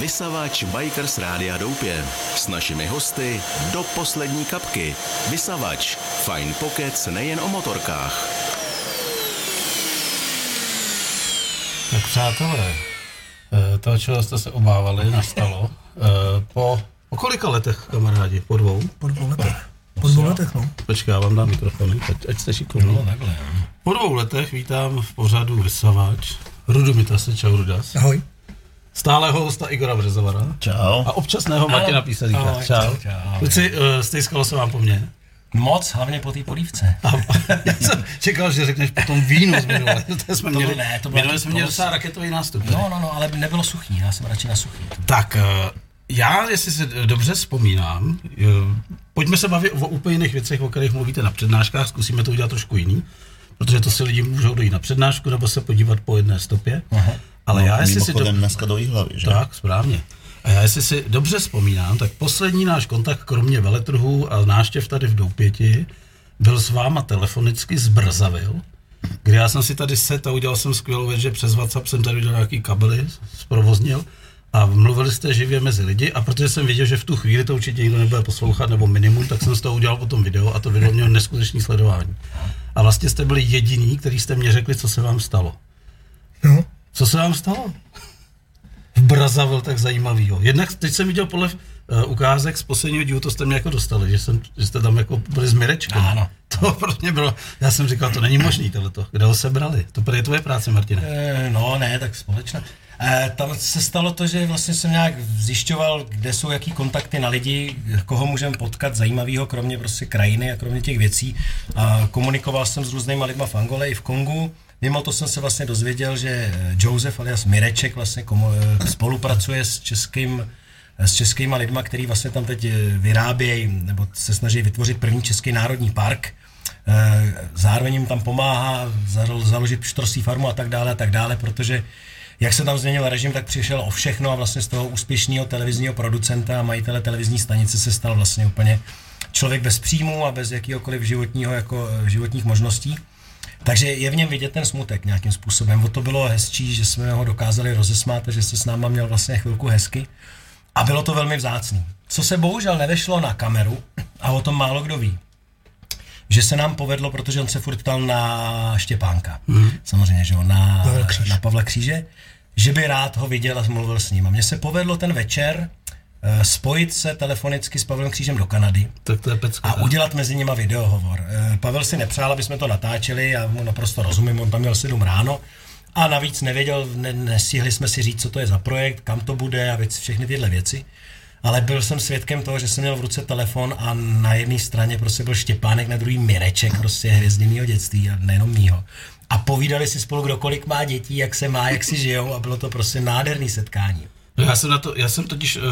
Vysavač Bikers Rádia Doupě. S našimi hosty do poslední kapky. Vysavač. Fajn pokec nejen o motorkách. Tak přátelé, eh, to, čeho jste se obávali, nastalo. Eh, Po, po kolika letech, kamarádi? Po dvou? Po dvou letech. Po dvou letech, no. Počkej, já vám dám mikrofony, ať, ať jste šikovní. No, takhle. no. Po dvou letech vítám v pořadu Vysavač Rudu Mitase, čau Rudas. Ahoj. Stáleho hosta Igora Březovara. Čau. A občasného Martina Písaříka. Čau. čau. Kluci, uh, stejskalo se vám po mně. Moc, hlavně po té polívce. A já jsem čekal, že řekneš potom víno z minule. To jsme To měli, ne, to bylo minule jsme měli docela raketový nástup. No, no, no, ale nebylo suchý, já jsem radši na suchý. Tak, eh, já, jestli si dobře vzpomínám, eh, pojďme se bavit o úplně jiných věcech, o kterých mluvíte na přednáškách, zkusíme to udělat trošku jiný, protože to si lidi můžou dojít na přednášku nebo se podívat po jedné stopě. Aha. Ale já, jestli si Mimochodem dneska do Jihlavy, že? Tak, správně. A já jestli si dobře vzpomínám, tak poslední náš kontakt, kromě veletrhů a náštěv tady v Doupěti, byl s váma telefonicky z Brzavil, kde já jsem si tady set a udělal jsem skvělou věc, že přes WhatsApp jsem tady udělal nějaký kabely, zprovoznil a mluvili jste živě mezi lidi a protože jsem věděl, že v tu chvíli to určitě nikdo nebude poslouchat nebo minimum, tak jsem z toho udělal potom video a to video mělo neskutečný sledování. A vlastně jste byli jediný, který jste mě řekli, co se vám stalo. No. Co se vám stalo? V Brazavil tak zajímavýho. Jednak teď jsem viděl podle uh, ukázek z posledního dílu, to jste mě jako dostali, že, jsem, že jste tam jako byli s Mirečkem. Ano. To pro mě bylo, já jsem říkal, to není možný tohleto. Kde ho sebrali? To je tvoje práce, Martine. E, no, ne, tak společně. E, tam se stalo to, že vlastně jsem nějak zjišťoval, kde jsou jaký kontakty na lidi, koho můžeme potkat zajímavého, kromě prostě krajiny a kromě těch věcí. A komunikoval jsem s různýma lidma v Angole i v Kongu. Mimo to jsem se vlastně dozvěděl, že Josef alias Mireček vlastně komu, eh, spolupracuje s českým s českýma lidma, který vlastně tam teď eh, vyrábějí nebo se snaží vytvořit první český národní park. Eh, Zároveň jim tam pomáhá zalo- založit pštrosí farmu a tak dále a tak dále, protože jak se tam změnil režim, tak přišel o všechno a vlastně z toho úspěšného televizního producenta a majitele televizní stanice se stal vlastně úplně člověk bez příjmu a bez jakýhokoliv životního, jako, eh, životních možností. Takže je v něm vidět ten smutek nějakým způsobem. O to bylo hezčí, že jsme ho dokázali rozesmát že se s náma měl vlastně chvilku hezky. A bylo to velmi vzácný. Co se bohužel nevešlo na kameru, a o tom málo kdo ví, že se nám povedlo, protože on se furt ptal na Štěpánka. Hmm. Samozřejmě, že jo, na, Kříž. na Pavla Kříže, že by rád ho viděl a mluvil s ním. A mně se povedlo ten večer eh, spojit se telefonicky s Pavlem Křížem do Kanady Tak to je pecka. a udělat mezi nima videohovor. Eh, Pavel si nepřál, aby jsme to natáčeli, já mu naprosto rozumím, on tam měl 7 ráno a navíc nevěděl, ne, nestihli jsme si říct, co to je za projekt, kam to bude a věc, všechny tyhle věci. Ale byl jsem svědkem toho, že jsem měl v ruce telefon a na jedné straně prostě byl Štěpánek, na druhý Mireček, prostě hvězdy mýho dětství a nejenom mýho. A povídali si spolu, kdo kolik má dětí, jak se má, jak si žijou a bylo to prostě nádherný setkání. No já jsem na to, já jsem totiž uh,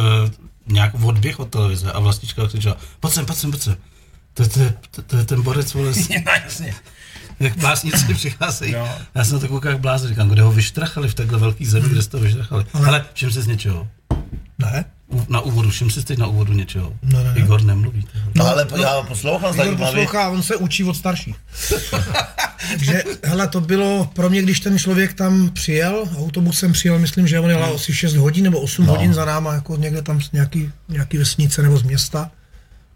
nějak odběh od televize a vlastička křičela, pojď sem, pojď sem, pojď sem. To, je- to, to, to je ten borec, vole, no jasně. jak bláznici přicházejí. Jo. Já jsem na to koukal jak blázen, říkám, kde ho vyštrachali v takhle velký zemi, kde jste ho vyštrachali. Ale, Ale všim se z něčeho. Ne? Na úvodu, všim si teď na úvodu něčeho. Ne, ne. Igor nemluví. No, ale já poslouchám Igor poslouchá, on se učí od starších. Takže, hele, to bylo pro mě, když ten člověk tam přijel, autobusem přijel, myslím, že on jel asi 6 hodin nebo 8 no. hodin za náma, jako někde tam z nějaký, nějaký vesnice nebo z města.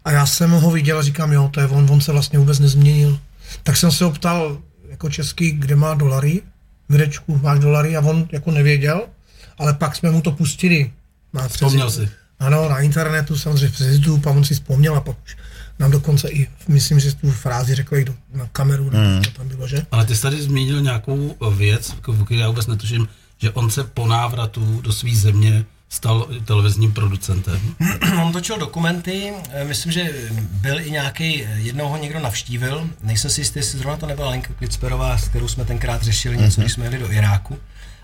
A já jsem ho viděl a říkám, jo, to je on, on se vlastně vůbec nezměnil. Tak jsem se ho ptal jako český, kde má dolary, Mirečku, máš dolary a on jako nevěděl, ale pak jsme mu to pustili. Na Vzpomněl si. Ano, na internetu, samozřejmě přes YouTube a on si vzpomněl a pak už nám dokonce i, myslím, že tu frázi řekl i do, na kameru, hmm. to tam bylo, že? Ale ty jsi tady zmínil nějakou věc, které já vůbec netuším, že on se po návratu do své země stal televizním producentem. On točil dokumenty, eh, myslím, že byl i nějaký, jednou ho někdo navštívil, nejsem si jistý, jestli zrovna to nebyla Lenka Klicperová, s kterou jsme tenkrát řešili něco, když jsme jeli do Iráku,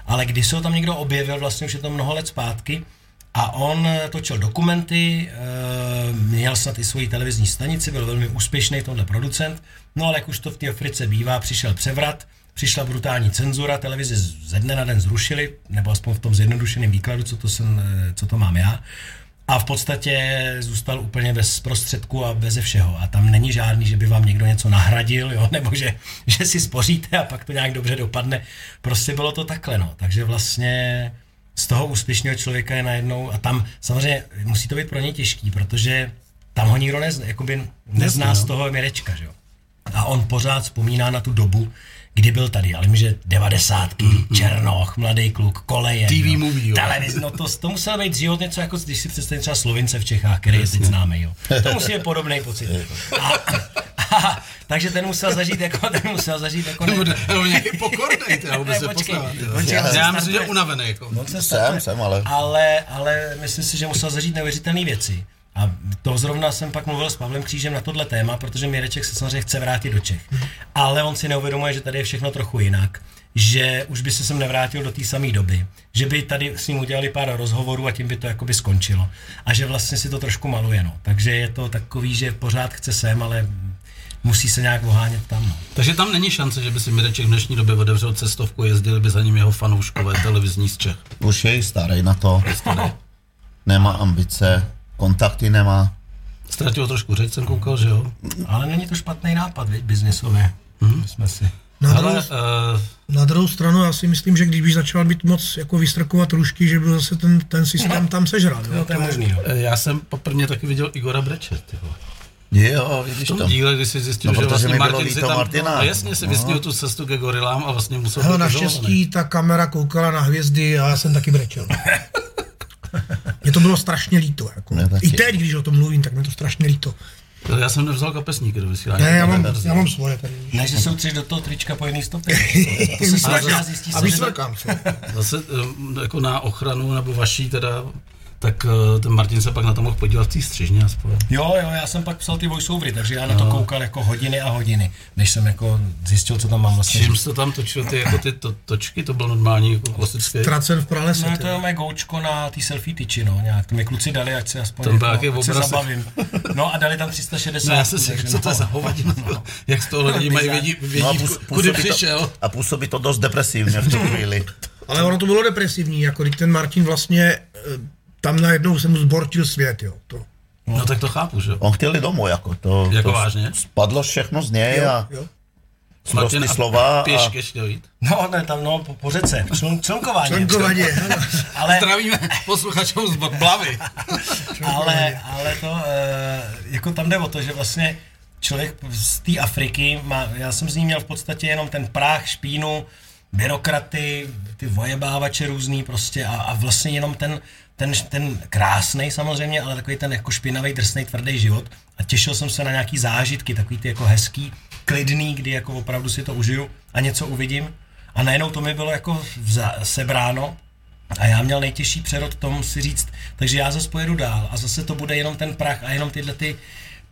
ale když se ho tam někdo objevil, vlastně už je to mnoho let zpátky, a on eh, točil dokumenty, eh, měl snad i svoji televizní stanici, byl velmi úspěšný tohle producent, no ale jak už to v té Africe bývá, přišel převrat, přišla brutální cenzura, televizi ze dne na den zrušili, nebo aspoň v tom zjednodušeném výkladu, co to, jsem, eh, co to mám já. A v podstatě zůstal úplně bez prostředku a bez všeho. A tam není žádný, že by vám někdo něco nahradil, jo? nebo že, že si spoříte a pak to nějak dobře dopadne. Prostě bylo to takhle, no. Takže vlastně z toho úspěšného člověka je najednou, a tam samozřejmě musí to být pro ně těžký, protože tam ho nikdo nezná, jakoby nezná Jasně, z toho Mirečka, že jo. A on pořád vzpomíná na tu dobu, kdy byl tady, ale že devadesátky, mm-hmm. Černoch, mladý kluk, koleje. TV jo. movie, jo. Televiz, no to, to musel být život něco jako, když si představím třeba Slovince v Čechách, který je teď známý, jo. To musí být podobný pocit. A, a, takže ten musel zažít jako, ten musel zažít jako... Nebo nebo nějaký pokornej, vůbec Ne, se čekal, Já myslím, že unavený, jako. On se Jsem, jsem, ale- ale... Ale myslím si, že musel zažít neuvěřitelné věci. A to zrovna jsem pak mluvil s Pavlem Křížem na tohle téma, protože Mireček se samozřejmě chce vrátit do Čech. Ale on si neuvědomuje, že tady je všechno trochu jinak že už by se sem nevrátil do té samé doby, že by tady s ním udělali pár rozhovorů a tím by to jakoby skončilo. A že vlastně si to trošku maluje, no. Takže je to takový, že pořád chce sem, ale musí se nějak ohánět tam, no. Takže tam není šance, že by si Mireček v dnešní době otevřel cestovku, jezdili by za ním jeho fanouškové televizní z Čech. Už je starý na to. Nemá ambice, kontakty nemá. Ztratil trošku řeč, jsem koukal, že jo? Ale není to špatný nápad, viď, biznisově. Hmm. Jsme si... Na druhou, Ale uh, na druhou stranu já si myslím, že když by začal být moc jako vystrkovat rušky, že by zase ten, ten systém tam sežral. No, to je možný, no. já jsem poprvé taky viděl Igora Breče, ty vole. Jo, V vidíš tom to. díle, kdy si zjistil, No, že vlastně mi Martin si tam, Martina. a jasně si No. vysnil tu cestu ke gorilám a vlastně musel Hele, naštěstí ta kamera koukala na hvězdy a já jsem taky brečel. Mně to bylo strašně líto. Jako. Taky. I teď, když o tom mluvím, tak mi to strašně líto. Já jsem nevzal kapesníky do vysílání. Ne, já mám, já mám svoje tady. Ne, že jsou tři do toho trička po jedné stopě. To A to- vysmrkám se. Zase jako na ochranu, nebo vaší teda, tak uh, ten Martin se pak na to mohl podívat v té střižně aspoň. Jo, jo, já jsem pak psal ty voiceovery, takže já na to koukal jako hodiny a hodiny, než jsem jako zjistil, co tam mám vlastně. Čím jste tam točil ty, jako ty to, točky, to bylo normální, jako klasické. Tracen v pralese. No ty. to je mé goučko na té selfie tyči, no, nějak. To mi kluci dali, ať se aspoň Tam jako, ať se zabavím. No a dali tam 360. No, já jsem si takže co to je za hovadinu, jak z toho lidi mají vědí, vědí No a ku- půs- kudy působí přišel. to, a působí to dost depresivně v tu chvíli. Ale ono to bylo depresivní, jako když ten Martin vlastně eh, tam najednou se mu zbortil svět, jo. To. No tak to chápu, že jo. On chtěl jít domů, jako to, Jako to vážně? spadlo všechno z něj Jo, a jo. prostý slova a pěšky chtěl jít. No, ne, tam, no, po, po řece, člun, člunkování. Členkovadě, ano. Ale, Zdravíme posluchačům z Blavy. ale, ale to, e, jako tam jde o to, že vlastně člověk z té Afriky, má, já jsem z ní měl v podstatě jenom ten práh, špínu, byrokraty, ty vojebávače různý prostě a, a vlastně jenom ten, ten, ten krásný samozřejmě, ale takový ten jako špinavý, drsný, tvrdý život. A těšil jsem se na nějaký zážitky, takový ty jako hezký, klidný, kdy jako opravdu si to užiju a něco uvidím. A najednou to mi bylo jako vza, sebráno. A já měl nejtěžší přerod tom si říct, takže já zase pojedu dál a zase to bude jenom ten prach a jenom tyhle ty,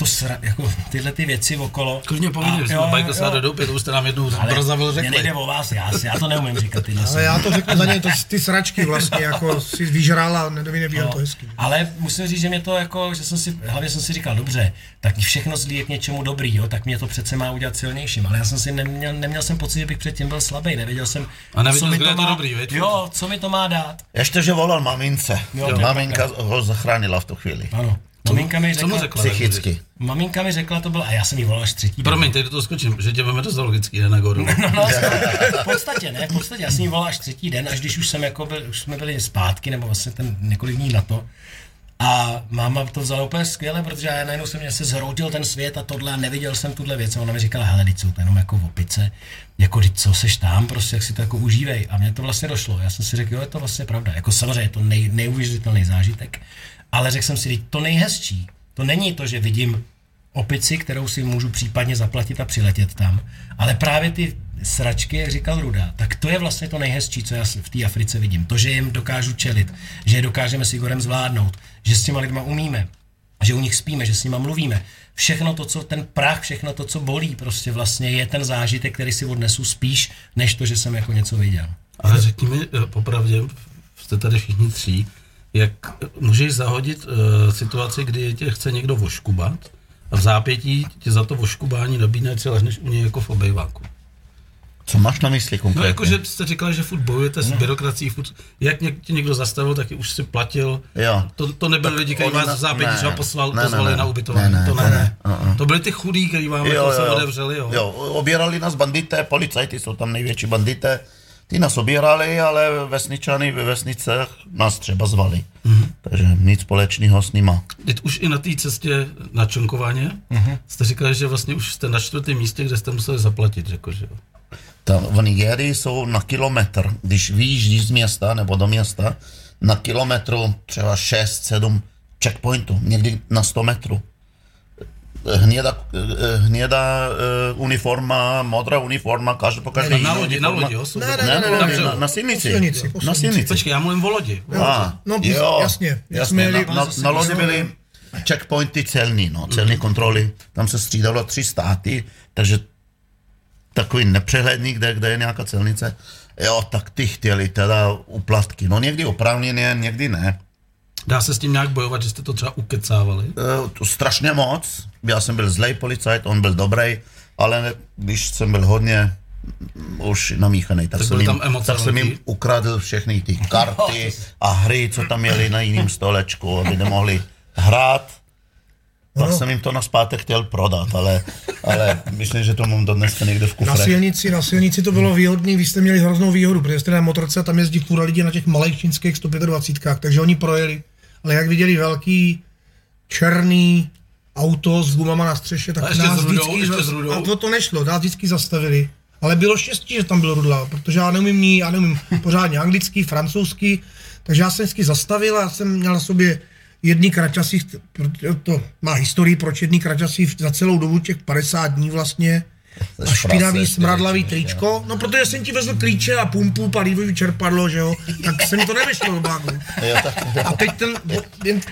to sra, jako tyhle ty věci okolo. Klidně povídej, jsme bajka se do doupě, to už jste nám jednou brzavil mě řekli. nejde o vás, já, já to neumím říkat ty Ale já to řeknu za něj, to, ty sračky vlastně, jako si vyžrál a nedoví nevěděl to hezký. Ale musím říct, že mě to jako, že jsem si, hlavně jsem si říkal, dobře, tak všechno zlí je k něčemu dobrý, jo, tak mě to přece má udělat silnějším, ale já jsem si neměl, neměl jsem pocit, že bych předtím byl slabý, nevěděl jsem, A nevěděl, co mi to má, dobrý, veď? Jo, co mi to má dát. ještě, že volal mamince. Jo, to Maminka ho zachránila v tu chvíli. Ano. Maminka mi řekla, řekla? Psychicky. maminka mi řekla, to bylo, a já jsem jí volal až třetí. den. Promiň, teď do toho skočím, že tě veme do zoologický, ne na goru. No, v podstatě ne, v podstatě já jsem jí volal až třetí den, až když už jsem jako byl, už jsme byli zpátky, nebo vlastně ten několik dní na to. A máma to vzala úplně skvěle, protože já najednou jsem mě se zhroutil ten svět a tohle a neviděl jsem tuhle věc. A ona mi říkala, hele, teď jsou to jenom jako opice, jako teď co seš tam, prostě jak si to jako užívej. A mně to vlastně došlo. Já jsem si řekl, jo, je to vlastně pravda. Jako samozřejmě je to nej, neuvěřitelný zážitek, ale řekl jsem si, to nejhezčí. To není to, že vidím opici, kterou si můžu případně zaplatit a přiletět tam. Ale právě ty sračky, jak říkal Ruda, tak to je vlastně to nejhezčí, co já v té Africe vidím. To, že jim dokážu čelit, že je dokážeme s Igorem zvládnout, že s těma lidma umíme, že u nich spíme, že s nima mluvíme. Všechno to, co ten prach, všechno to, co bolí, prostě vlastně je ten zážitek, který si odnesu spíš, než to, že jsem jako něco viděl. Ale řekni mi eh, popravdě, jste tady všichni tři, jak můžeš zahodit uh, situaci, kdy tě chce někdo voškubat a v zápětí tě za to voškubání nabídne, si lehneš u něj jako v obejváku. Co máš na mysli No konkrétně? jako, že jste říkali, že furt bojujete s byrokracií, furt, jak něk, tě někdo zastavil, tak už si platil. Jo. To, to nebyli lidi, kteří vás na- zápětí třeba poslal, ne, ne, pozvali ne. na ubytování. Ne, ne, to ne, ne, ne. uh-uh. To byli ty chudí, kteří vám jako se otevřeli, jo. jo. Obírali nás bandité, policajti jsou tam největší bandité, ty nás obírali, ale vesničany ve vesnicech nás třeba zvali. Mm-hmm. Takže nic společného s nima. Teď už i na té cestě na čonkování jste říkali, že vlastně už jste na čtvrtém místě, kde jste museli zaplatit, jako, že jo. Tam v Nigerii jsou na kilometr, když vyjíždíš z města nebo do města, na kilometru třeba 6-7 checkpointů, někdy na 100 metrů. Hněda, hněda eh, uniforma, modrá uniforma, každý po každé Na lodi, na lodi, Ne, ne, Ne, ne, ne, ne, ne, ne, na, ne. na silnici. Po silnici, po Na silnici. Počkej, já mluvím o lodi. A, No, jo, jasně, jasně. na, na, na lodi byly checkpointy celní, no, celní kontroly, tam se střídalo tři státy, takže takový nepřehledný, kde, kde je nějaká celnice, jo, tak ty chtěli teda uplatky, no někdy oprávněně, někdy ne. Dá se s tím nějak bojovat, že jste to třeba ukecávali? E, to strašně moc, já jsem byl zlej policajt, on byl dobrý, ale když jsem byl hodně už namíchaný, tak, Tak jsem, jim, tak jsem jim ukradl všechny ty karty a hry, co tam měli na jiném stolečku, aby nemohli hrát. Tak No. jsem jim to na zpátek chtěl prodat, ale, ale myslím, že to mám do dneska někde v Na kufre. silnici, na silnici to bylo výhodné, vy jste měli hroznou výhodu, protože jste na motorce a tam jezdí furt lidi na těch malých čínských 125, takže oni projeli. Ale jak viděli velký černý auto s gumama na střeše, tak A ještě nás s rudou, vždycky, ještě s rudou? a to, to nešlo, nás vždycky zastavili. Ale bylo štěstí, že tam byl rudla, protože já neumím ní, já neumím pořádně anglicky, francouzsky, takže já jsem vždycky zastavil a já jsem měl na sobě jedný kraťasí, to má historii, proč jedný kraťasí za celou dobu těch 50 dní vlastně a špinavý smradlavý tričko. No protože jsem ti vezl klíče a pumpu, palivový čerpadlo, že jo, tak se mi to nevyšlo do bágu. A teď ten,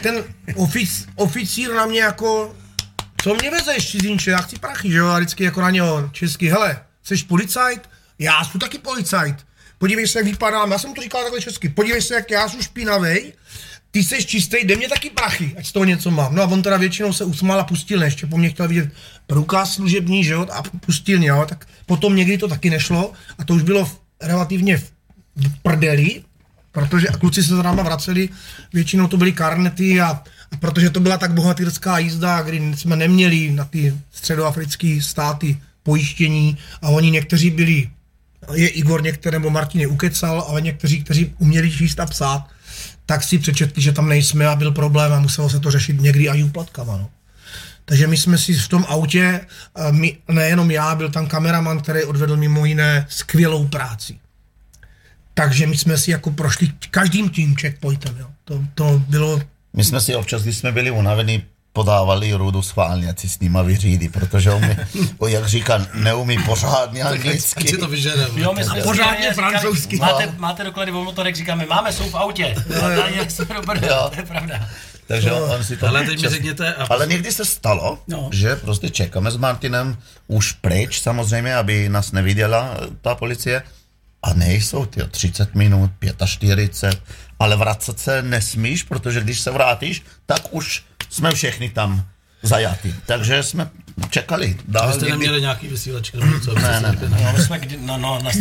ten, ofic, oficír na mě jako, co mě vezeš, cizinče, já chci prachy, že jo, a vždycky jako na něho česky, hele, jsi policajt? Já jsem taky policajt. Podívej se, jak vypadám, já jsem to říkal takhle česky, podívej se, jak já jsem špinavej, ty jsi čistý, dej mě taky prachy, ať z toho něco mám. No a on teda většinou se usmál a pustil, ještě po mně chtěl vidět průkaz služební, že jo, a pustil mě, jo, tak potom někdy to taky nešlo a to už bylo v, relativně v v prdeli, protože a kluci se za náma vraceli, většinou to byly karnety a, a protože to byla tak bohatýrská jízda, kdy jsme neměli na ty středoafrické státy pojištění a oni někteří byli, je Igor některé nebo Martin je ukecal, ale někteří, kteří uměli číst a psát, tak si přečetli, že tam nejsme a byl problém a muselo se to řešit někdy i úplatkama. No. Takže my jsme si v tom autě, my, nejenom já, byl tam kameraman, který odvedl mimo jiné skvělou práci. Takže my jsme si jako prošli každým tím checkpointem. Jo. To, to bylo my jsme si občas, když jsme byli unavení, podávali rudu schválně, ať si s nima vyřídí, protože on, mi, o, jak říká, neumí pořádně Ať si anglicky. to vyžene. Jo, my jsme pořádně francouzsky. Máte, máte doklady o motorek, říkáme, máme, jsou v autě. A jak to je pravda. Takže on, on si to Ale teď mi řekněte, a Ale někdy se stalo, No. no. že prostě čekáme s Martinem už pryč samozřejmě, aby nás neviděla eh, ta policie. A nejsou ty 30 minut, 45, ale vracet se nesmíš, protože když se vrátíš, tak už jsme všechny tam zajatí. Takže jsme čekali. Dál jste někdy- neměli nějaký vysílačky nebo Ne, ne, někde No, jsme kdy, no, no, na,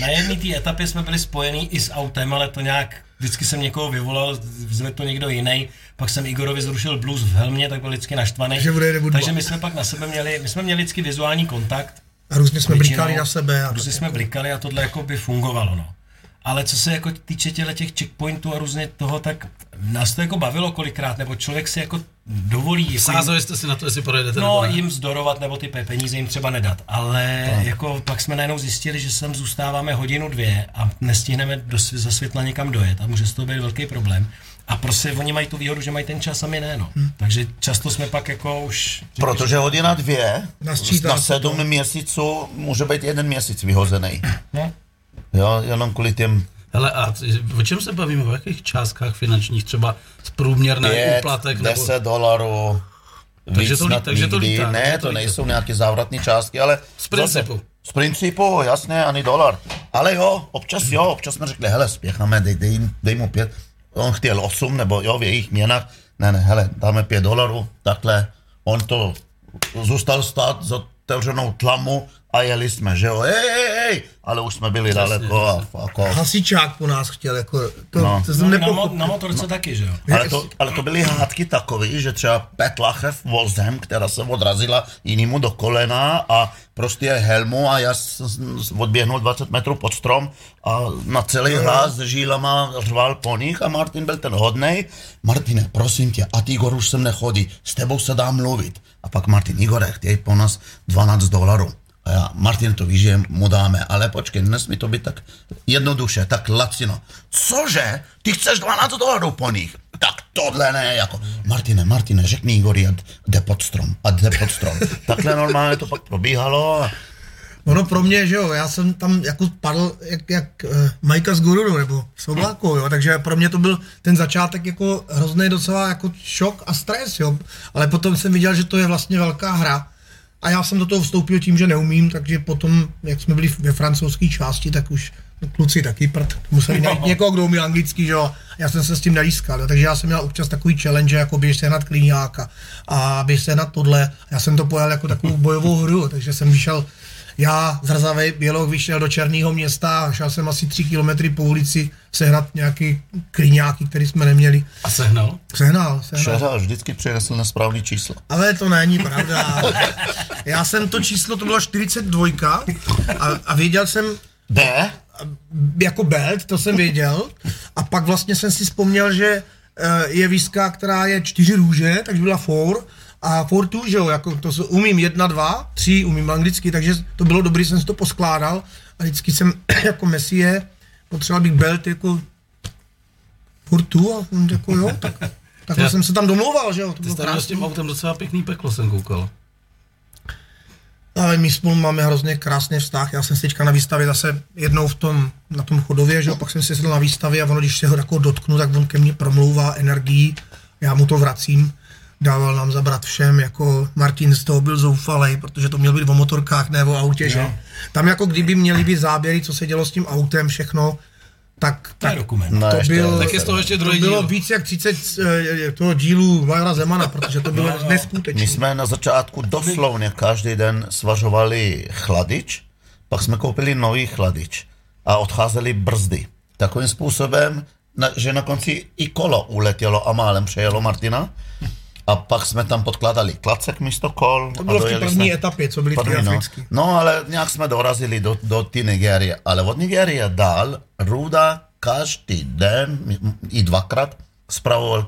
na, jedné té etapě jsme byli spojení i s autem, ale to nějak, vždycky jsem někoho vyvolal, vzve to někdo jiný, pak jsem Igorovi zrušil blues v helmě, tak byl vždycky naštvaný. Že bude. Takže my jsme pak na sebe měli, my jsme měli vždycky vizuální kontakt. a různě jsme Většinou- blikali na sebe. A Různě jsme blikali a tohle jako by fungovalo, no. Ale co se jako týče těle těch checkpointů a různě toho, tak nás to jako bavilo kolikrát, nebo člověk si jako dovolí jako Sázeli jste si na to, jestli projedete No, nebo ne? jim vzdorovat nebo ty pe- peníze jim třeba nedat. Ale jako pak jsme najednou zjistili, že sem zůstáváme hodinu, dvě a nestihneme do, za světla někam dojet a může z toho být velký problém. A prostě oni mají tu výhodu, že mají ten čas a my ne, no. Takže často jsme pak jako už... Protože hodina dvě Nasčítá na se sedm měsíců může být jeden měsíc vyhozený. No, Jo, jenom kvůli těm Hele, a o čem se bavíme? O jakých částkách finančních? Třeba z průměrné 5, úplatek? 10 Nebo... dolarů. Takže víc to lí- snad takže to lítá, Ne, to to lítá. nejsou nějaké závratné částky, ale... Z principu. Zase, z principu, jasně, ani dolar. Ale jo, občas jo, občas jsme řekli, hele, spěcháme, dej, dej, dej mu pět. On chtěl 8, nebo jo, v jejich měnách. Ne, ne, hele, dáme 5 dolarů, takhle. On to zůstal stát za otevřenou tlamu a jeli jsme, že jo, hej, hej, hej, ale už jsme byli daleko a jako, Hasičák po nás chtěl, jako, to, No. to jsem No, na, mo- na motorce taky, že jo? ale to, ale to byly hádky takový, že třeba Petlachev vozem, která se odrazila jinému do kolena a prostě helmu a já jsem odběhnul 20 metrů pod strom a na celý hlas s žílama řval po nich a Martin byl ten hodnej. Martine, prosím tě, a ty Igor už sem nechodí, s tebou se dá mluvit. A pak Martin, Igore, chtějí po nás 12 dolarů. A já, Martin to ví, že mu dáme, ale počkej, nesmí to být tak jednoduše, tak lacino. Cože? Ty chceš 12 dolarů po nich? Tak tohle ne, jako, Martine, Martine, řekni Igori, ať jde pod strom, a jde pod strom. Takhle normálně to pak probíhalo a Ono pro mě, že jo, já jsem tam jako padl jak, jak uh, Majka z Gurunu, nebo s oblákou, jo, takže pro mě to byl ten začátek jako hrozný docela jako šok a stres, jo, ale potom jsem viděl, že to je vlastně velká hra a já jsem do toho vstoupil tím, že neumím, takže potom, jak jsme byli ve francouzské části, tak už kluci taky prd, museli najít někoho, kdo umí anglicky, že jo, já jsem se s tím nelískal, jo, takže já jsem měl občas takový challenge, jako běž sehnat klíňáka a běž sehnat tohle, já jsem to pojal jako takovou bojovou hru, takže jsem vyšel já zrzavej běloch vyšel do Černého města a šel jsem asi tři kilometry po ulici sehnat nějaký klíňáky, který jsme neměli. A sehnal? Sehnal, sehnal. Šeřa vždycky přinesl nesprávný číslo. Ale to není pravda. Já jsem to číslo, to bylo 42 a, a věděl jsem, D? jako belt, to jsem věděl. A pak vlastně jsem si vzpomněl, že eh, je výzka, která je čtyři růže, takže byla four. A four two, že jo, jako to se- umím jedna, dva, tři, umím anglicky, takže to bylo dobrý, jsem si to poskládal. A vždycky jsem jako Messie potřeboval bych belt jako four two a jako jo, tak, Já- jsem se tam domlouval, že jo, to Ty bylo jsi s tím autem docela pěkný peklo, jsem koukal. Ale my spolu máme hrozně krásný vztah. Já jsem si teďka na výstavě zase jednou v tom, na tom chodově, že jo, pak jsem si sedl na výstavě a ono, když se ho jako dotknu, tak on ke mně promlouvá energií, já mu to vracím. Dával nám zabrat všem, jako Martin z toho byl zoufalej, protože to měl být o motorkách, ne o autě, že? Tam jako kdyby měly být záběry, co se dělo s tím autem, všechno, tak, To je tak dokument. No, to ještě byl, Tak je z toho ještě to druhý bylo díl. víc jak 30 eh, toho dílu Vajra Zemana, protože to bylo neskutečné. My jsme na začátku doslovně každý den svažovali chladič, pak jsme koupili nový chladič a odcházely brzdy. Takovým způsobem, na, že na konci i kolo uletělo a málem přejelo Martina. A pak jsme tam podkládali klacek místo kol. To bylo v té první jsme- etapě, co byly té První, no. no, ale nějak jsme dorazili do, do té Nigérie. Ale od Nigérie dál Ruda každý den i dvakrát spravoval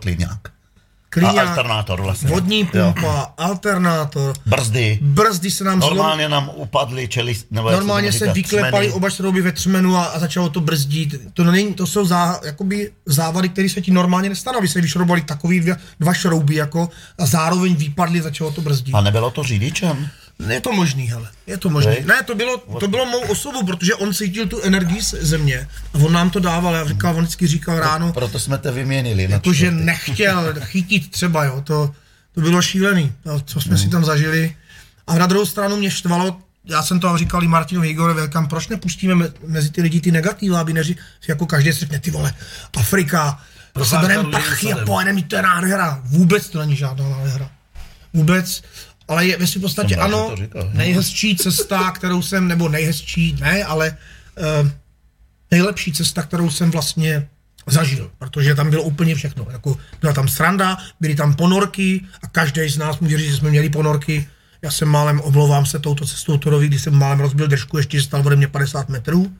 klíňák. A alternátor vlastně. Vodní Jo. pumpa, alternátor, Brzdy. brzdy se nám zlom... Normálně nám upadly čelist, nebo Normálně se třmeny. oba šrouby ve třmenu a, a začalo to brzdit. To, není, to jsou zá, jakoby závady, které se ti normálně nestanou. Vy se vyšroubovali takový dva, dva šrouby jako, a zároveň vypadly, začalo to brzdit. A nebylo to řidičem? Je to možný, hele. Je to možný. Hej. Ne, to bylo, to bylo mou osobou, protože on cítil tu energii z země a on nám to dával. Já říkal, on vždycky říkal ráno, Proto jsme to vyměnili. jakože nechtěl chytit třeba, jo, to, to bylo šílený, to, co jsme si tam zažili. A na druhou stranu mě štvalo, já jsem to říkal i Martinu Higorovi, říkám, proč nepustíme me, mezi ty lidi ty negativa, aby neři, jako každý si řekne, ty vole, Afrika, sebereme prachy a pojedeme, to je nádhera. Vůbec to není žádná nádhera. Vůbec. Ale je ve svým podstatě Jsem rád, ano, říkal. nejhezčí cesta, kterou jsem, nebo nejhezčí, ne, ale uh, nejlepší cesta, kterou jsem vlastně zažil, protože tam bylo úplně všechno. Jako byla tam sranda, byly tam ponorky a každý z nás může říct, že jsme měli ponorky. Já jsem málem, omlouvám se touto cestou Torovi, když jsem málem rozbil držku, ještě stal ode mě 50 metrů.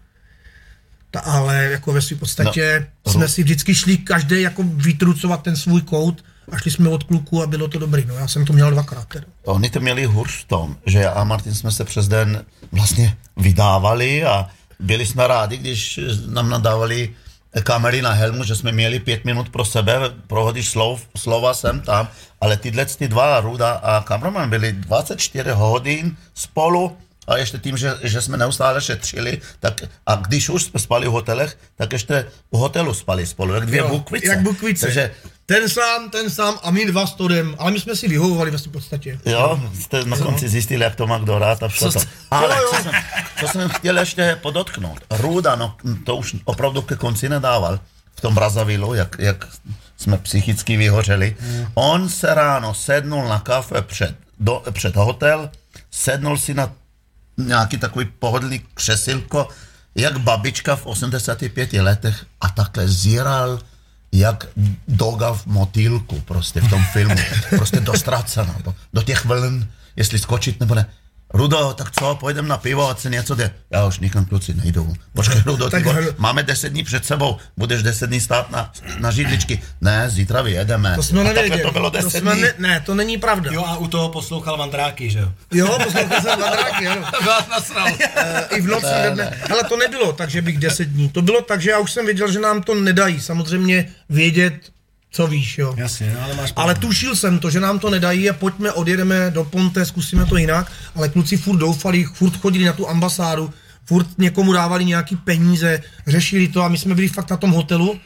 Ta, ale jako ve svým podstatě no, jsme si vždycky šli každý jako vytrucovat ten svůj kout a šli jsme od kluku a bylo to dobrý. No já jsem to měl dvakrát. Teda. Oni to měli hůř v tom, že já a Martin jsme se přes den vlastně vydávali a byli jsme rádi, když nám nadávali kamery na helmu, že jsme měli pět minut pro sebe, prohodíš slov, slova sem tam, ale tyhle ty dva, Ruda a kameraman, byli 24 hodin spolu a ještě tím, že, že jsme neustále šetřili, tak a když už jsme spali v hotelech, tak ještě v hotelu spali spolu, jak dvě Jo, bukvice. Jak bukvice. Takže Ten sám, ten sám a my dva s Todem, ale my jsme si vyhovovali ve svým podstatě. Jo, jste na konci zjistili, jak to má kdo rád a všechno. Co to. jste- Ale Jo, jo. co jsem, co jsem chtěl ještě podotknout. Ruda, no to už opravdu ke konci nedával v tom Brazavilu, jak, jak jsme psychicky vyhořeli. On se ráno sednul na kafe před, do, před hotel, sednul si na nějaký takový pohodlný křesilko, jak babička v 85 letech a takhle zíral jak doga v motýlku prostě v tom filmu. Prostě dostracena. Do těch vln, jestli skočit nebo ne. Rudo, tak co, pojedeme na pivo, ať se něco jde. Já už nikam kluci nejdou. Počkej, Rudo, Tak- máme deset dní před sebou, budeš deset dní stát na, na židličky. Ne, zítra vyjedeme. To jsme a nevěděli. to bylo to deset jsme dní. ne, ne, to není pravda. Jo a u toho poslouchal Vandráky, že jo? Jo, poslouchal jsem Vandráky, ano. Vás nasral. Eh, I v noci ve dne. Ale to nebylo tak, že bych 10 dní. To bylo tak, že já už jsem věděl, že nám to nedají. Samozřejmě vědět, co víš, jo. Jasně, no, ale máš Ale tušil jsem to, že nám to nedají a pojďme, odjedeme do Ponte, zkusíme to jinak. Ale kluci furt doufali, furt chodili na tu ambasádu, furt někomu dávali nějaký peníze, řešili to a my jsme byli fakt na tom hotelu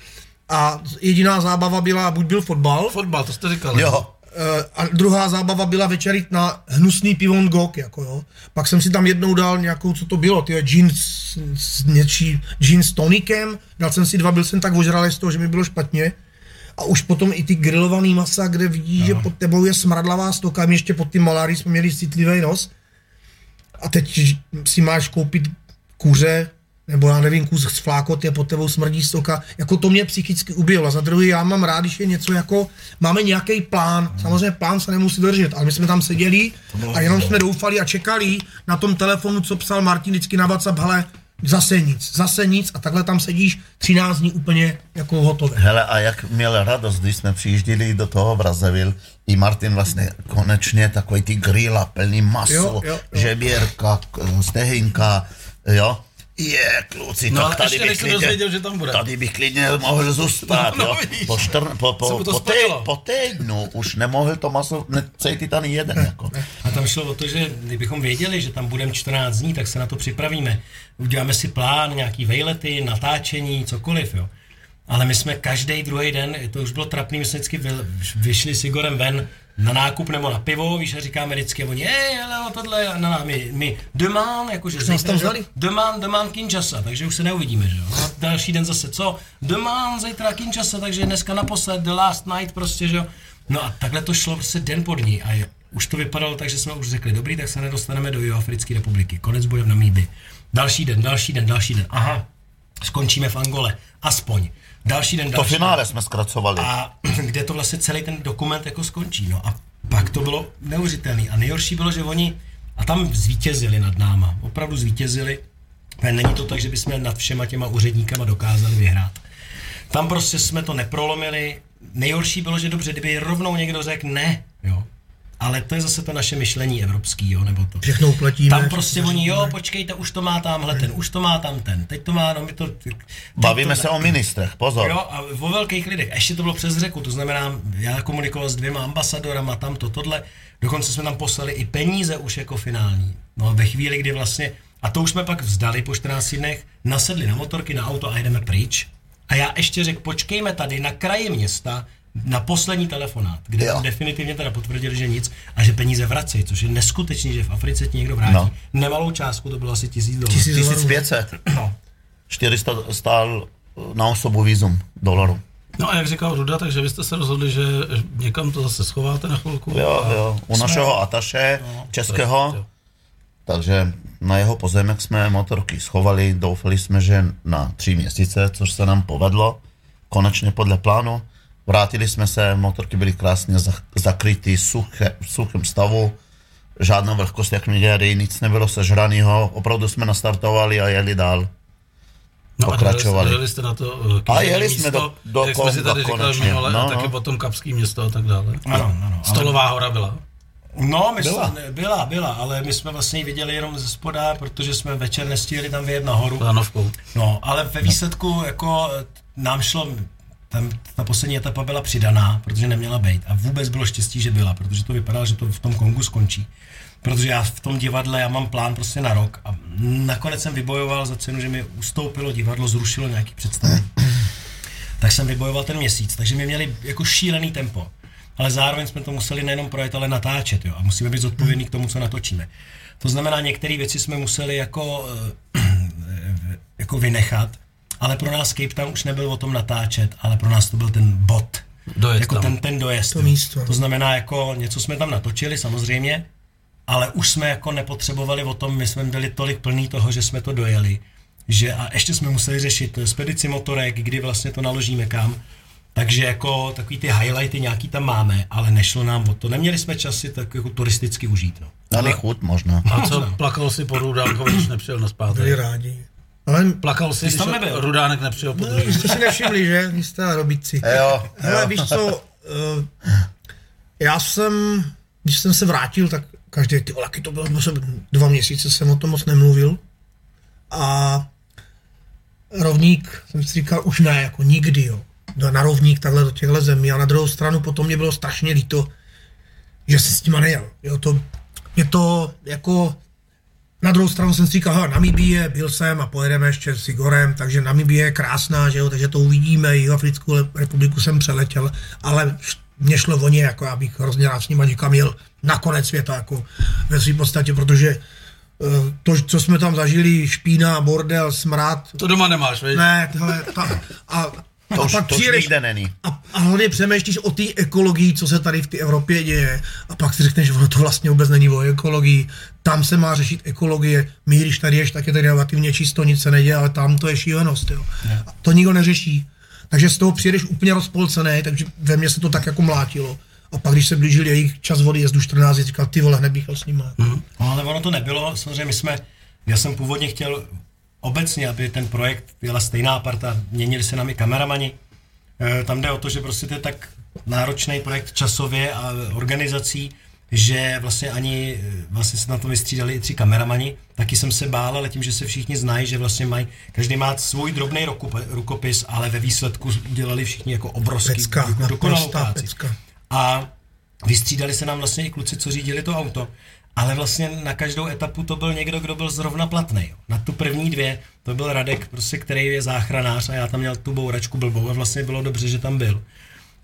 a jediná zábava byla, buď byl fotbal, Fotbal, to jste říkali. Jo, Eh, a druhá zábava byla večerit na hnusný pivon gok, jako jo. Pak jsem si tam jednou dal nějakou, co to bylo, ty gin s, s něčí, gin s tonikem, dal jsem si dva, byl jsem tak ožralý z toho, že mi bylo špatně. A už potom i ty grilovaný masa, kde vidíš, že pod tebou je smradlavá stoka, my ještě pod tím malárií jsme měli citlivý nos. A teď si máš koupit kuře, nebo já nevím, kus z flákot je pod tebou smrdí stoka, jako to mě psychicky ubilo. A za druhý, já mám rád, když je něco jako, máme nějaký plán, samozřejmě plán se nemusí držet, ale my jsme tam seděli a jenom jsme doufali a čekali na tom telefonu, co psal Martin vždycky na WhatsApp, hele, zase nic, zase nic a takhle tam sedíš 13 dní úplně jako hotové. Hele, a jak měl radost, když jsme přijížděli do toho Brazevil, i Martin vlastně konečně takový ty grilla plný maso, Jo, jo, jo. žeběrka, stehinka, jo. Je, kluci, No, tak tady bych klidně, dozvěděl, že tam bude. tady bych klidně mohl zůstat, No, jo. vidíš. Po, štrn, po, po, po, tý, po týdnu už nemohl to maso necítit ani jeden, jako. A tam šlo o to, že kdybychom věděli, že tam budeme 14 dní, tak se na to připravíme. Uděláme si plán, nějaký vejlety, natáčení, cokoliv, jo. Ale my jsme každý druhý den, to už bylo trapný, my jsme vždycky vy, vyšli s Igorem ven na nákup nebo na pivo, víš, a říkáme vždycky, oni, hej, hele, tohle, na, my, my demán, jakože tam zítra, znali? demán, demán Kinshasa, takže už se neuvidíme, že jo. A další den zase, co? Demán, zítra Kinshasa, takže dneska naposled, the last night prostě, že jo. No a takhle to šlo prostě den po dní a je, už to vypadalo tak, že jsme už řekli, dobrý, tak se nedostaneme do Jihoafrické republiky, konec boje v Namíbi. Další den, další den, další den, aha, skončíme v Angole, aspoň. Další den, To další finále jsme zkracovali. a kde to vlastně celý ten dokument jako skončí. No a pak to bylo neuvěřitelné. A nejhorší bylo, že oni, a tam zvítězili nad náma, opravdu zvítězili. Není to tak, že bychom nad všema těma úředníkama dokázali vyhrát. Tam prostě jsme to neprolomili. Nejhorší bylo, že dobře, kdyby rovnou někdo řekl ne, jo. Ale to je zase to naše myšlení evropský, jo, nebo to. Všechno uplatíme. Tam prostě oni, jo, počkejte, už to má tamhle ten, už to má tam ten, teď to má, no my to... Bavíme to, se o ministrech, pozor. Jo, a o velkých lidech. A ještě to bylo přes řeku, to znamená, já komunikoval s dvěma ambasadorama, tamto, tohle. Dokonce jsme tam poslali i peníze už jako finální. No a ve chvíli, kdy vlastně, a to už jsme pak vzdali po 14 dnech, nasedli na motorky, na auto a jdeme pryč. A já ještě řekl, počkejme tady na kraji města, na poslední telefonát, kde Jo. definitivně teda potvrdili, že nic a že peníze vracejí, což je neskutečný, že v Africe ti někdo vrátí. No. No. Nemalou částku, to bylo asi tisíc dolarů. Tisíc- 1500. No. 400 stál na osobu vízum dolarů. No a jak říkal Ruda, takže vy jste se rozhodli, že někam to zase schováte na chvilku. Jo, jo, u našeho ataše českého, jo. takže na jeho pozemek jsme motorky schovali, doufali jsme, že na tři měsíce, což se nám povedlo, konečně podle plánu. Vrátili jsme se, motorky byly krásně zakrytý suché, v suchém stavu, žádná vlhkost jak měděry, nic nebylo sežranýho, opravdu jsme nastartovali a jeli dál. No a pokračovali. Jeli, jeli jste na to uh, A jeli jsme místo, do- do jak jsme si tady říkali konečně. minule, No, a taky no. potom Kapský město a tak dále. Ano, ano, ale- Stolová hora byla. No, my Byla. byla. Jsme, byla, byla, ale my jsme vlastně ji viděli jenom ze spoda, protože jsme večer nestihli tam vyjet nahoru. Lanovkou. No, ale ve výsledku jako eh, nám šlo, tam ta poslední etapa byla přidaná, protože neměla být. A vůbec bylo štěstí, že byla, protože to vypadalo, že to v tom Kongu skončí. Protože já v tom divadle, já mám plán prostě na rok a nakonec jsem vybojoval za cenu, že mi ustoupilo divadlo, zrušilo nějaký představení. tak jsem vybojoval ten měsíc, takže my měli jako šílený tempo. Ale zároveň jsme to museli nejenom projet, ale natáčet, jo. A musíme být zodpovědní k tomu, co natočíme. To znamená, některé věci jsme museli jako, eh, jako vynechat, ale pro nás Cape Town už nebyl o tom natáčet, ale pro nás to byl ten bod. Dojezd jako tam. ten, ten dojezd. To místo. To znamená, jako něco jsme tam natočili, samozřejmě, ale už jsme jako nepotřebovali o tom, my jsme byli tolik plný toho, že jsme to dojeli, že a ještě jsme museli řešit spedici motorek, kdy vlastně to naložíme kam, takže jako takový ty highlighty nějaký tam máme, ale nešlo nám o to. Neměli jsme čas si tak jako turisticky užít. No. Ale chud možná. A co, plakal si po Rudánkovi, když nepřijel na Byli zpátek? rádi. Ale Plakal jsi když tam nebyl? Rudánek nepřijel po no, druhé. vy jste si nevšimli, že? Vy jste robíci. Jo, Hele, jo. víš co, eh, já jsem, když jsem se vrátil, tak každý, ty vole, jaký to bylo, bylo jsem- dva měsíce jsem o tom moc nemluvil. A rovník, jsem si říkal, už ne, jako nikdy, jo. Na na rovník takhle do těchto zemí. A na druhou stranu potom mě bylo strašně líto, že si s nima nejel. Jo, to, je to jako, na druhou stranu jsem si říkal, hele, Namibie, byl jsem a pojedeme ještě s Igorem, takže Namibie je krásná, že jo, takže to uvidíme, Jihoafrickou republiku jsem přeletěl, ale mě šlo o ně, jako abych hrozně rád s nima někam jel na konec světa, jako ve své podstatě, protože eh, to, co jsme tam zažili, špína, bordel, smrad, To doma nemáš, veď? ne, tohle, ta, a, To a pak to přijedeš, nikde není. a, a hlavně přemýšlíš o té ekologii, co se tady v té Evropě děje. A pak si řekneš, že ono to vlastně vůbec není o ekologii. Tam se má řešit ekologie. My, když tady ješ, tak je tady relativně čisto, nic se neděje, ale tam to je šílenost. Jo. A to nikdo neřeší. Takže z toho přijedeš úplně rozpolcený, takže ve mně se to tak jako mlátilo. A pak, když se blížil jejich čas vody jezdu 14, říkal, ty vole, hned bych s nima. Mm. No, ale ono to nebylo, samozřejmě my jsme, já jsem původně chtěl obecně, aby ten projekt byla stejná parta, měnili se nám i kameramani. E, Tam jde o to, že prostě to je tak náročný projekt časově a organizací, že vlastně ani e, vlastně se na to vystřídali i tři kameramani. Taky jsem se bál, ale tím, že se všichni znají, že vlastně mají, každý má svůj drobný rukop- rukopis, ale ve výsledku dělali všichni jako obrovský, Pecka, jako dokonalou práci. pecka. A vystřídali se nám vlastně i kluci, co řídili to auto. Ale vlastně na každou etapu to byl někdo, kdo byl zrovna platný. Na tu první dvě to byl Radek, prostě, který je záchranář a já tam měl tu bouračku blbou a vlastně bylo dobře, že tam byl.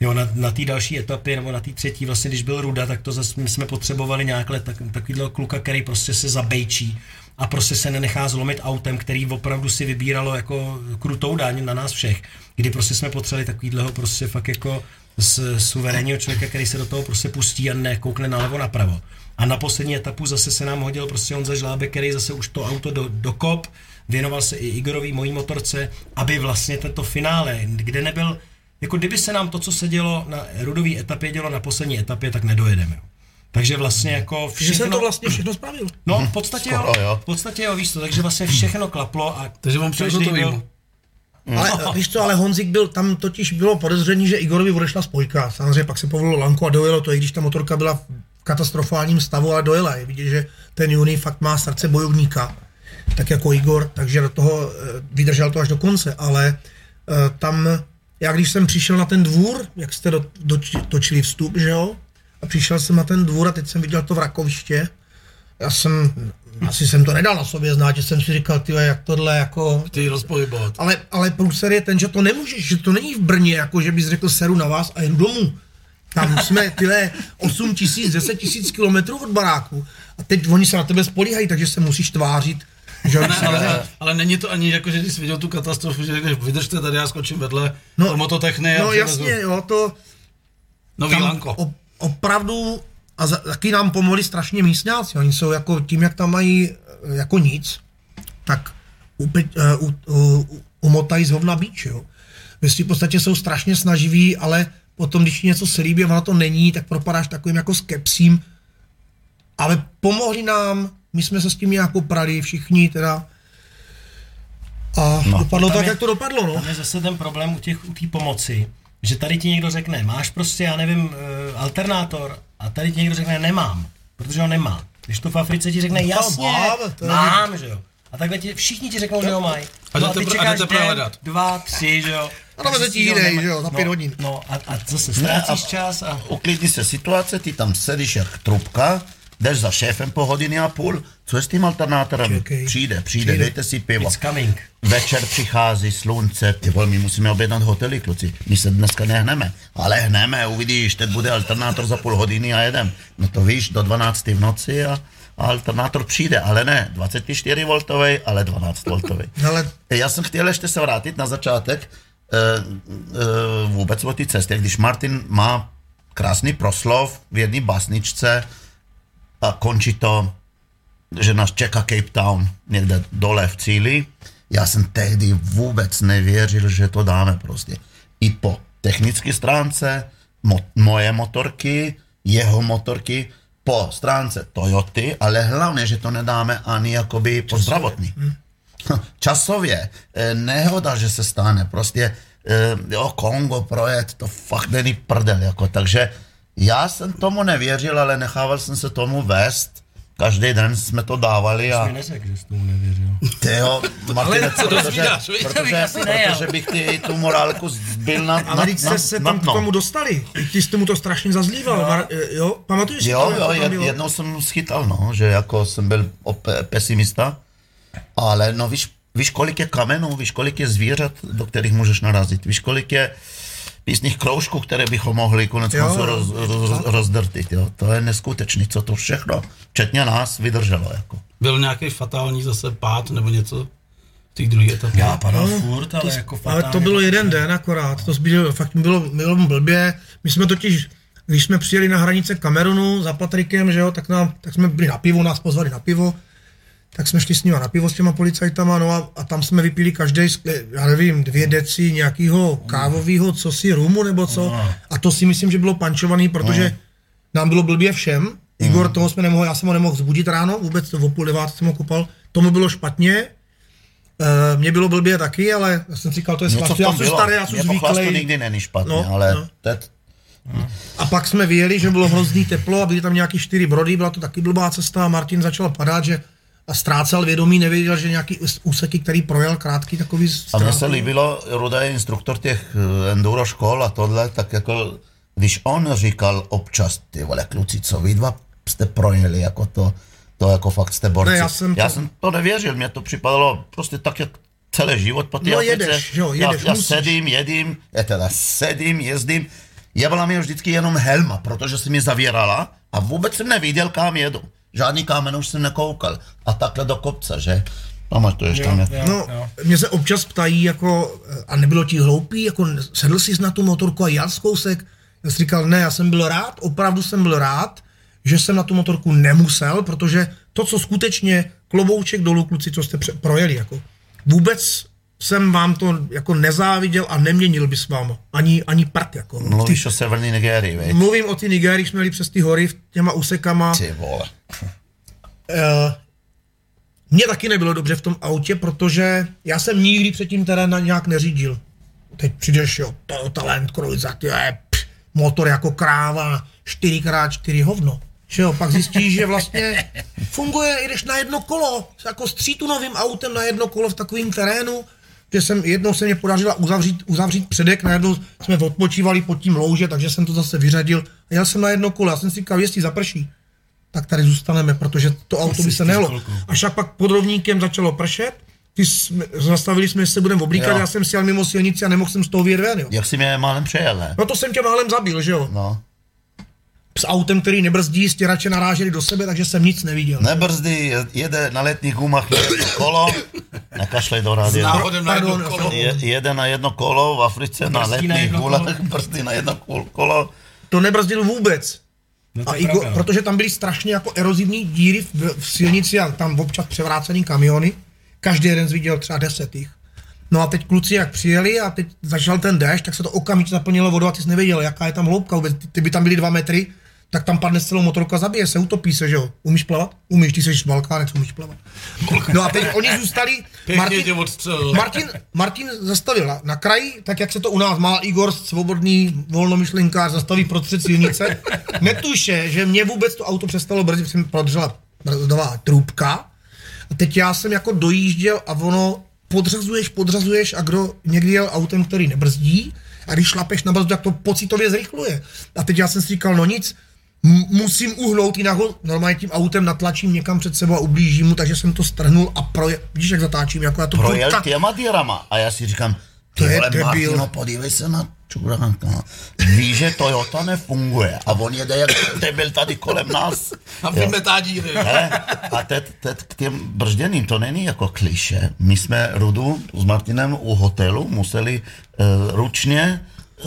Jo, na, na té další etapě, nebo na té třetí, vlastně, když byl Ruda, tak to zase my jsme potřebovali nějakhle tak, takovýhle kluka, který prostě se zabejčí a prostě se nenechá zlomit autem, který opravdu si vybíralo jako krutou daň na nás všech, kdy prostě jsme potřebovali takovýhleho prostě fakt jako z suverénního člověka, který se do toho prostě pustí a nekoukne nalevo napravo. A na poslední etapu zase se nám hodil prostě Honza Žlábek, který zase už to auto do, dokop, věnoval se i Igorový mojí motorce, aby vlastně tento finále, kde nebyl, jako kdyby se nám to, co se dělo na rudové etapě, dělo na poslední etapě, tak nedojedeme. jo. Takže vlastně jako Že všechno... jsem to vlastně všechno spravil. No, v podstatě jo, skoro, jo. v podstatě jo, víš to, takže vlastně všechno klaplo a Takže on přijel každý hotovým. Ale No. víš co, ale Honzik byl, tam totiž bylo podezření, že Igorovi odešla spojka. Samozřejmě pak se povolilo lanku a dojelo to, i když ta motorka byla v katastrofálním stavu, ale dojela. Je vidět, že ten Juni fakt má srdce bojovníka, tak jako Igor, takže do toho eh, vydržel to až do konce, ale eh, tam, já když jsem přišel na ten dvůr, jak jste do, do, točili vstup, že jo, a přišel jsem na ten dvůr a teď jsem viděl to vrakoviště, já jsem, asi jsem to nedal na sobě znát, že jsem si říkal, ty jak tohle jako, Ty rozpohybovat. ale, ale průser je ten, že to nemůžeš, že to není v Brně, jako že bys řekl seru na vás a jedu domů. Tam jsme, tyhle, 8 tisíc, 10 tisíc kilometrů od baráku. A teď oni se na tebe spolíhají, takže se musíš tvářit. Že Ne, ale, ale není to ani jako, že jsi viděl tu katastrofu, že řekneš, vydržte tady, já skočím vedle No, no, mototechny No jasně, jo, to nový lanko. o, opravdu, a za, taky nám pomohli strašně místňáci, oni jsou jako tím, jak tam mají eh, jako nic, tak upe, uh, uh, uh, umotají z hovna bíč, jo. Ve v podstatě jsou strašně snaživí, ale potom, když ti něco se líbí a ono to není, tak propadáš takovým jako skepsím. Ale pomohli nám, my jsme se s tím nějak poprali, všichni teda. A no, dopadlo tak, je- jak to dopadlo, no. Tam je zase ten problém u těch u té pomoci, že tady ti někdo řekne, máš prostě, já nevím, eh, alternátor a tady ti někdo řekne, nemám, protože ho nemá. Když to v Africe ti řekne, No, jasně, mám, to je- mám, že jo. A takhle ti, všichni ti řeknou, že ho mají. A No a ty čekáš den, dva, tři, že jo. A tam jiný, nemají. že jo, za pět no, hodin. No a, a zase ztrácíš čas a... Uklidni se situace, ty tam sedíš jak trubka, jdeš za šéfem po hodiny a půl, co je s tím alternátorem? Čekej. Přijde, přijde, Přijde. dejte si pivo. It's coming. Večer přichází slunce, ty vole, my musíme objednat hotely, kluci. My se dneska nehneme, ale hneme, uvidíš, teď bude alternátor za půl hodiny a jedem. No to víš, do 12 v noci a, a alternátor přijde, ale ne 24 voltový, ale 12 voltový. Ale Já jsem chtěl ještě se vrátit na začátek e, e, vůbec o té cestě, když Martin má krásný proslov v jedné básničce a končí to, že nás čeká Cape Town někde dole v cíli. Já jsem tehdy vůbec nevěřil, že to dáme prostě. I po technické stránce, mo- moje motorky, jeho motorky, po stránce Toyoty, ale hlavně, že to nedáme ani jakoby po zdravotní. Časově. eh, Nehoda, že se stane. Prostě eh, jo, Kongo projet, to fakt není prdel. Jako, takže já jsem tomu nevěřil, ale nechával jsem se tomu vést. Každý den jsme to dávali a Mi neřekl, že jsi tomu nevěřil. Tyjo, Martine, co protože, dozvídáš, viď? protože, nejel. protože bych ty tu morálku zbyl na, na, Ale na, jste se tam k tomu dostali. Ty jste mu to strašně zazlíval. Mar, jo, pamatuješ si Jo, to, jo, jed, jednou jsem schytal, no, že jako jsem byl pesimista, ale no víš, víš, kolik je kamenů, víš, kolik je zvířat, do kterých můžeš narazit, víš, kolik je písných kroužků, které bychom mohli konec Jo, konců jo, roz, roz, rozdrtit, jo. To je neskutečný, co to všechno, včetně nás, vydrželo, jako. Byl nějaký fatální zase pád nebo něco v té druhé etapě? Já padal No, furt, ale jako Ale to fatálně bylo to- jeden den akorát, to bylo, fakt bylo, bylo blbě. My jsme totiž, když jsme přijeli na hranice Kamerunu za Patrikem, že jo, tak, nám, tak jsme byli na pivo, nás pozvali na pivo, tak jsme šli s nimi na pivo s těma policajtama, no a, a tam jsme vypili každý, já nevím, dvě deci nějakého kávového, co si, rumu nebo co. A to si myslím, že bylo pančovaný, protože nám bylo blbě všem. Igor, toho jsme nemohli, já jsem ho nemohl zbudit ráno, vůbec to o půl devát jsem ho kopal, tomu bylo špatně, Eh, Mně bylo blbě taky, ale já jsem říkal, to je v Já jsem starý, já jsem Mě zvyklý. nikdy není špatně, No, ale no. teď A pak jsme vyjeli, že bylo hrozný teplo a byly tam nějaký čtyři brody, byla to taky blbá cesta a Martin začal padat, že ztrácel vědomí, nevěděl, že nějaký ús- úseky, který projel krátký takový A mně se líbilo, Ruda je instruktor těch eh, enduro škol a tohle, tak jako, když on říkal občas, ty vole kluci, co vy dva jste projeli, jako to, to jako fakt jste borci. Ne, já jsem já to- jsem to nevěřil, mě to připadalo prostě tak, jak celý život po té No Africe. jedeš, jo, jedeš, já, já sedím, jedím, já teda sedím, jezdím, jebala mi vždycky jenom helma, protože se mi zavírala a vůbec jsem neviděl, kam jedu. Žádný kámen už jsem nekoukal. A takhle do kopce, že? Pamatuješ tam. Jo, No, jo. mě se občas ptají, jako, a nebylo ti hloupý, jako sedl jsi na tu motorku a jel z kousek? Já jsem říkal, ne, já jsem byl rád, opravdu jsem byl rád, že jsem na tu motorku nemusel, protože to, co skutečně klobouček dolů, kluci, co jste pře- projeli, jako, vůbec jsem vám to jako nezáviděl a neměnil by s váma. Ani, ani prd, jako. no. Ty, Mluvíš o severní Nigérii, veď? mluvím o ty Nigérii, jsme jeli přes ty hory těma úsekama. Ty vole. Eh, mně taky nebylo dobře v tom autě, protože já jsem nikdy předtím terén na- nějak neřídil. Teď přijdeš, jo, Toyota Land Cruiser, ty je, motor jako kráva, 4x4 hovno. Že jo, pak zjistíš, že vlastně funguje, jdeš na jedno kolo, jako s třítunovým autem na jedno kolo v takovém terénu, že jsem, jednou se mě podařila uzavřít, uzavřít předek, najednou jsme odpočívali pod tím louže, takže jsem to zase vyřadil a jel jsem na jedno kolo, já jsem si říkal, jestli zaprší, tak tady zůstaneme, protože to auto by se nelo. Až jak pak pod rovníkem začalo pršet, ty jsme, zastavili jsme, že se budeme oblíkat, Jo. já jsem si jel mimo silnici a nemohl jsem z toho vyjet ven, jo. Jak jsi mě málem přejel, ne? No to jsem tě málem zabil, že jo. No. S autem, který nebrzdí, stěrače naráželi do sebe, takže jsem nic neviděl. Nebrzdy, jede na letních gumách jedno kolo, nekašlej do rádia. Náhodem na jedno kolo. Je, jede na jedno kolo v Africe na Brzdí na letních gulách, brzdí na jedno kol- kolo. To nebrzdil vůbec. No A Igor, pravda. protože tam byly strašně jako erozivní díry v, v silnici a tam občas převrácený kamiony. Každý jeden viděl třeba deset jich. No a teď kluci jak přijeli a teď začal ten déšť, tak se to okamžitě naplnilo vodou a ty jsi nevěděl, jaká je tam hloubka vůbec. Ty, ty by tam byly dva metry, tak tam padne celou motorku a zabije se, utopí se, že jo. Umíš plavat? Umíš, ty jsi z Balkánek, umíš plavat. No a teď oni zůstali, odstřelil. Martin, Martin zastavil na, na kraji, tak jak se to u nás má Igor, svobodný volnomyšlenkář, zastaví prostřed silnice. Netuše, že mě vůbec to auto přestalo brzdit, protože mi prodržela brzdová trubka. A teď já jsem jako dojížděl a ono podřazuješ, podřazuješ a kdo někdy jel autem, který nebrzdí, a když šlapeš na brzdu, tak to pocitově zrychluje. A teď já jsem si říkal, no nic, m- musím uhnout, jinak ho normálně tím autem natlačím někam před sebou a ublížím mu, takže jsem to strhnul a proje, vidíš, jak zatáčím, jako já to Projel furt- těma dírama. A já si říkám, To je debil. Martino, podívej se na čuránka. Ví, že Toyota nefunguje a on jede jak debil tady kolem nás. A vymetá díry. Hele, a teď, teď k těm bržděným, to není jako kliše. My jsme Rudu s Martinem u hotelu museli uh, ručně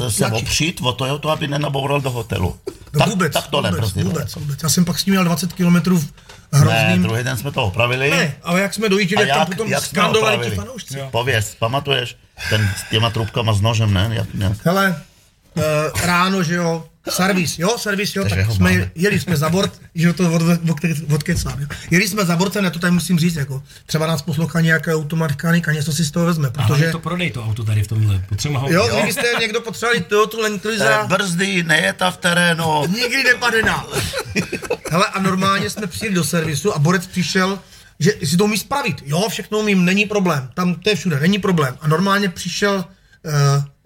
se opřít o Toyota, aby nenaboural do hotelu. No Tak- vůbec, tak to vůbec, nebrzdilo, vůbec, vůbec. Já jsem pak s ním měl 20 km v Ne, hrozným... druhý den jsme to opravili. ne, ale jak jsme dojížděli, A tak tam jak, potom jak skandovali ti fanoušci. Pověz, pamatuješ? Ten s těma trubkama s nožem, ne? Jak, nějak. Hele, uh, ráno, že jo, servis, jo, servis, jo, Takže tak jsme, máme. jeli jsme za bord, že jo, to od, od, odkecám, jo. Jeli jsme za bord, ne, to tady musím říct, jako, třeba nás poslouchá nějaká automatika, něco si z toho vezme, A protože, to prodej to auto tady v tomhle. Potřebujeme ho. jo, Jo. kdybyste někdo potřebovali Toyota Land Eh, Cruisera, Brzdy, nejeta v terénu. nikdy nepadená. Hele, a normálně jsme přijeli do servisu a borec přišel, že si to umí spravit. Jo, všechno umím, není problém. Tam to je všude, není problém. A normálně přišel,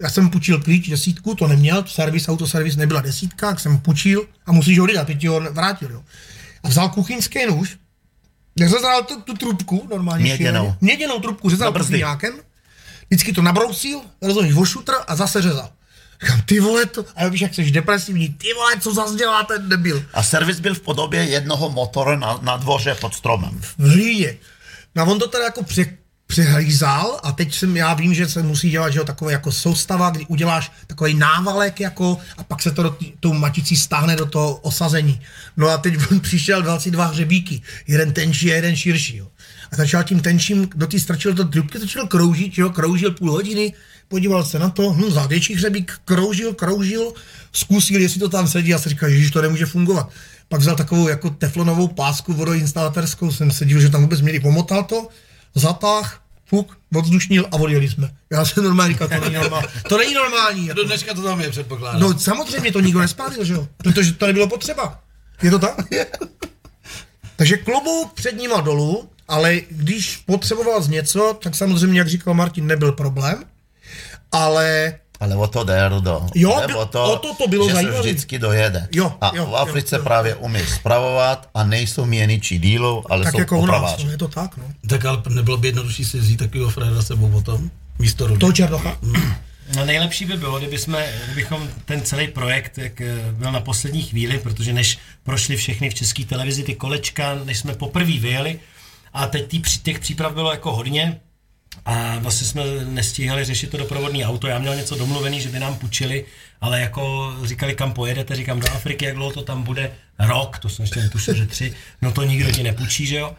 já jsem půjčil klíč, desítku, to neměl, servis, autoservis nebyla desítka, tak jsem půjčil a musíš ho vydat, teď ho vrátil, jo. A vzal kuchyňský nůž, řezal tu, tu trubku, normálně Měděnou. šíleně. Měděnou trubku, řezal kuchyňákem, vždycky to nabrousil, rozumíš, o šutr a zase řezal. Říkám, ty vole to, a víš, jak jsi depresivní, ty vole, co zase dělá ten debil. A servis byl v podobě jednoho motoru na, na dvoře pod stromem. v hlíně. No a on to teda jako pře, přehlízal a teď jsem, já vím, že se musí dělat, že jo, takové jako soustava, kdy uděláš takový návalek jako a pak se to do tý- tou maticí stáhne do toho osazení. No a teď on přišel 22 hřebíky, jeden tenčí a jeden širší, jo. A začal tím tenčím, do té strčil do trubky, začal kroužit, jo, kroužil půl hodiny, podíval se na to, hm, za větší hřebík, kroužil, kroužil, zkusil, jestli to tam sedí a se říkal, že to nemůže fungovat. Pak vzal takovou jako teflonovou pásku vodoinstalatérskou, jsem se divil, že tam vůbec měli, pomotal to, zatáh, fuk, odzdušnil a odjeli jsme. Já jsem normálně říkal, to není normální. To není normální. Do dneška to tam je, předpokládám. No samozřejmě to nikdo nespálil, že jo? Protože to nebylo potřeba. Je to tak? Takže klobouk před nima dolů, ale když potřeboval z něco, tak samozřejmě, jak říkal Martin, nebyl problém. Ale Ale o to jde, Rudo. Jo, Jde o to, o to to bylo že zajímavé. se vždycky dojede. Jo, a jo, v Africe jo, jo. právě umí spravovat a nejsou měničí dílu, ale tak jsou jako u nás, opraváři. no, je to tak, no. Tak ale nebylo by jednodušší si vzít takového fréra sebou potom, místo rudy. To Černocha. No nejlepší by bylo, kdyby jsme, kdybychom ten celý projekt jak eh, byl na poslední chvíli, protože než prošly všechny v české televizi ty kolečka, než jsme poprvé vyjeli a teď tý, při- těch příprav bylo jako hodně a vlastně jsme nestíhali řešit to doprovodné auto. Já měl něco domluvený, že by nám půjčili, ale jako říkali, kam pojedete, říkám do Afriky, jak dlouho to tam bude, rok, to jsem ještě netušil, že tři, no to nikdo ti nepůjčí, že jo.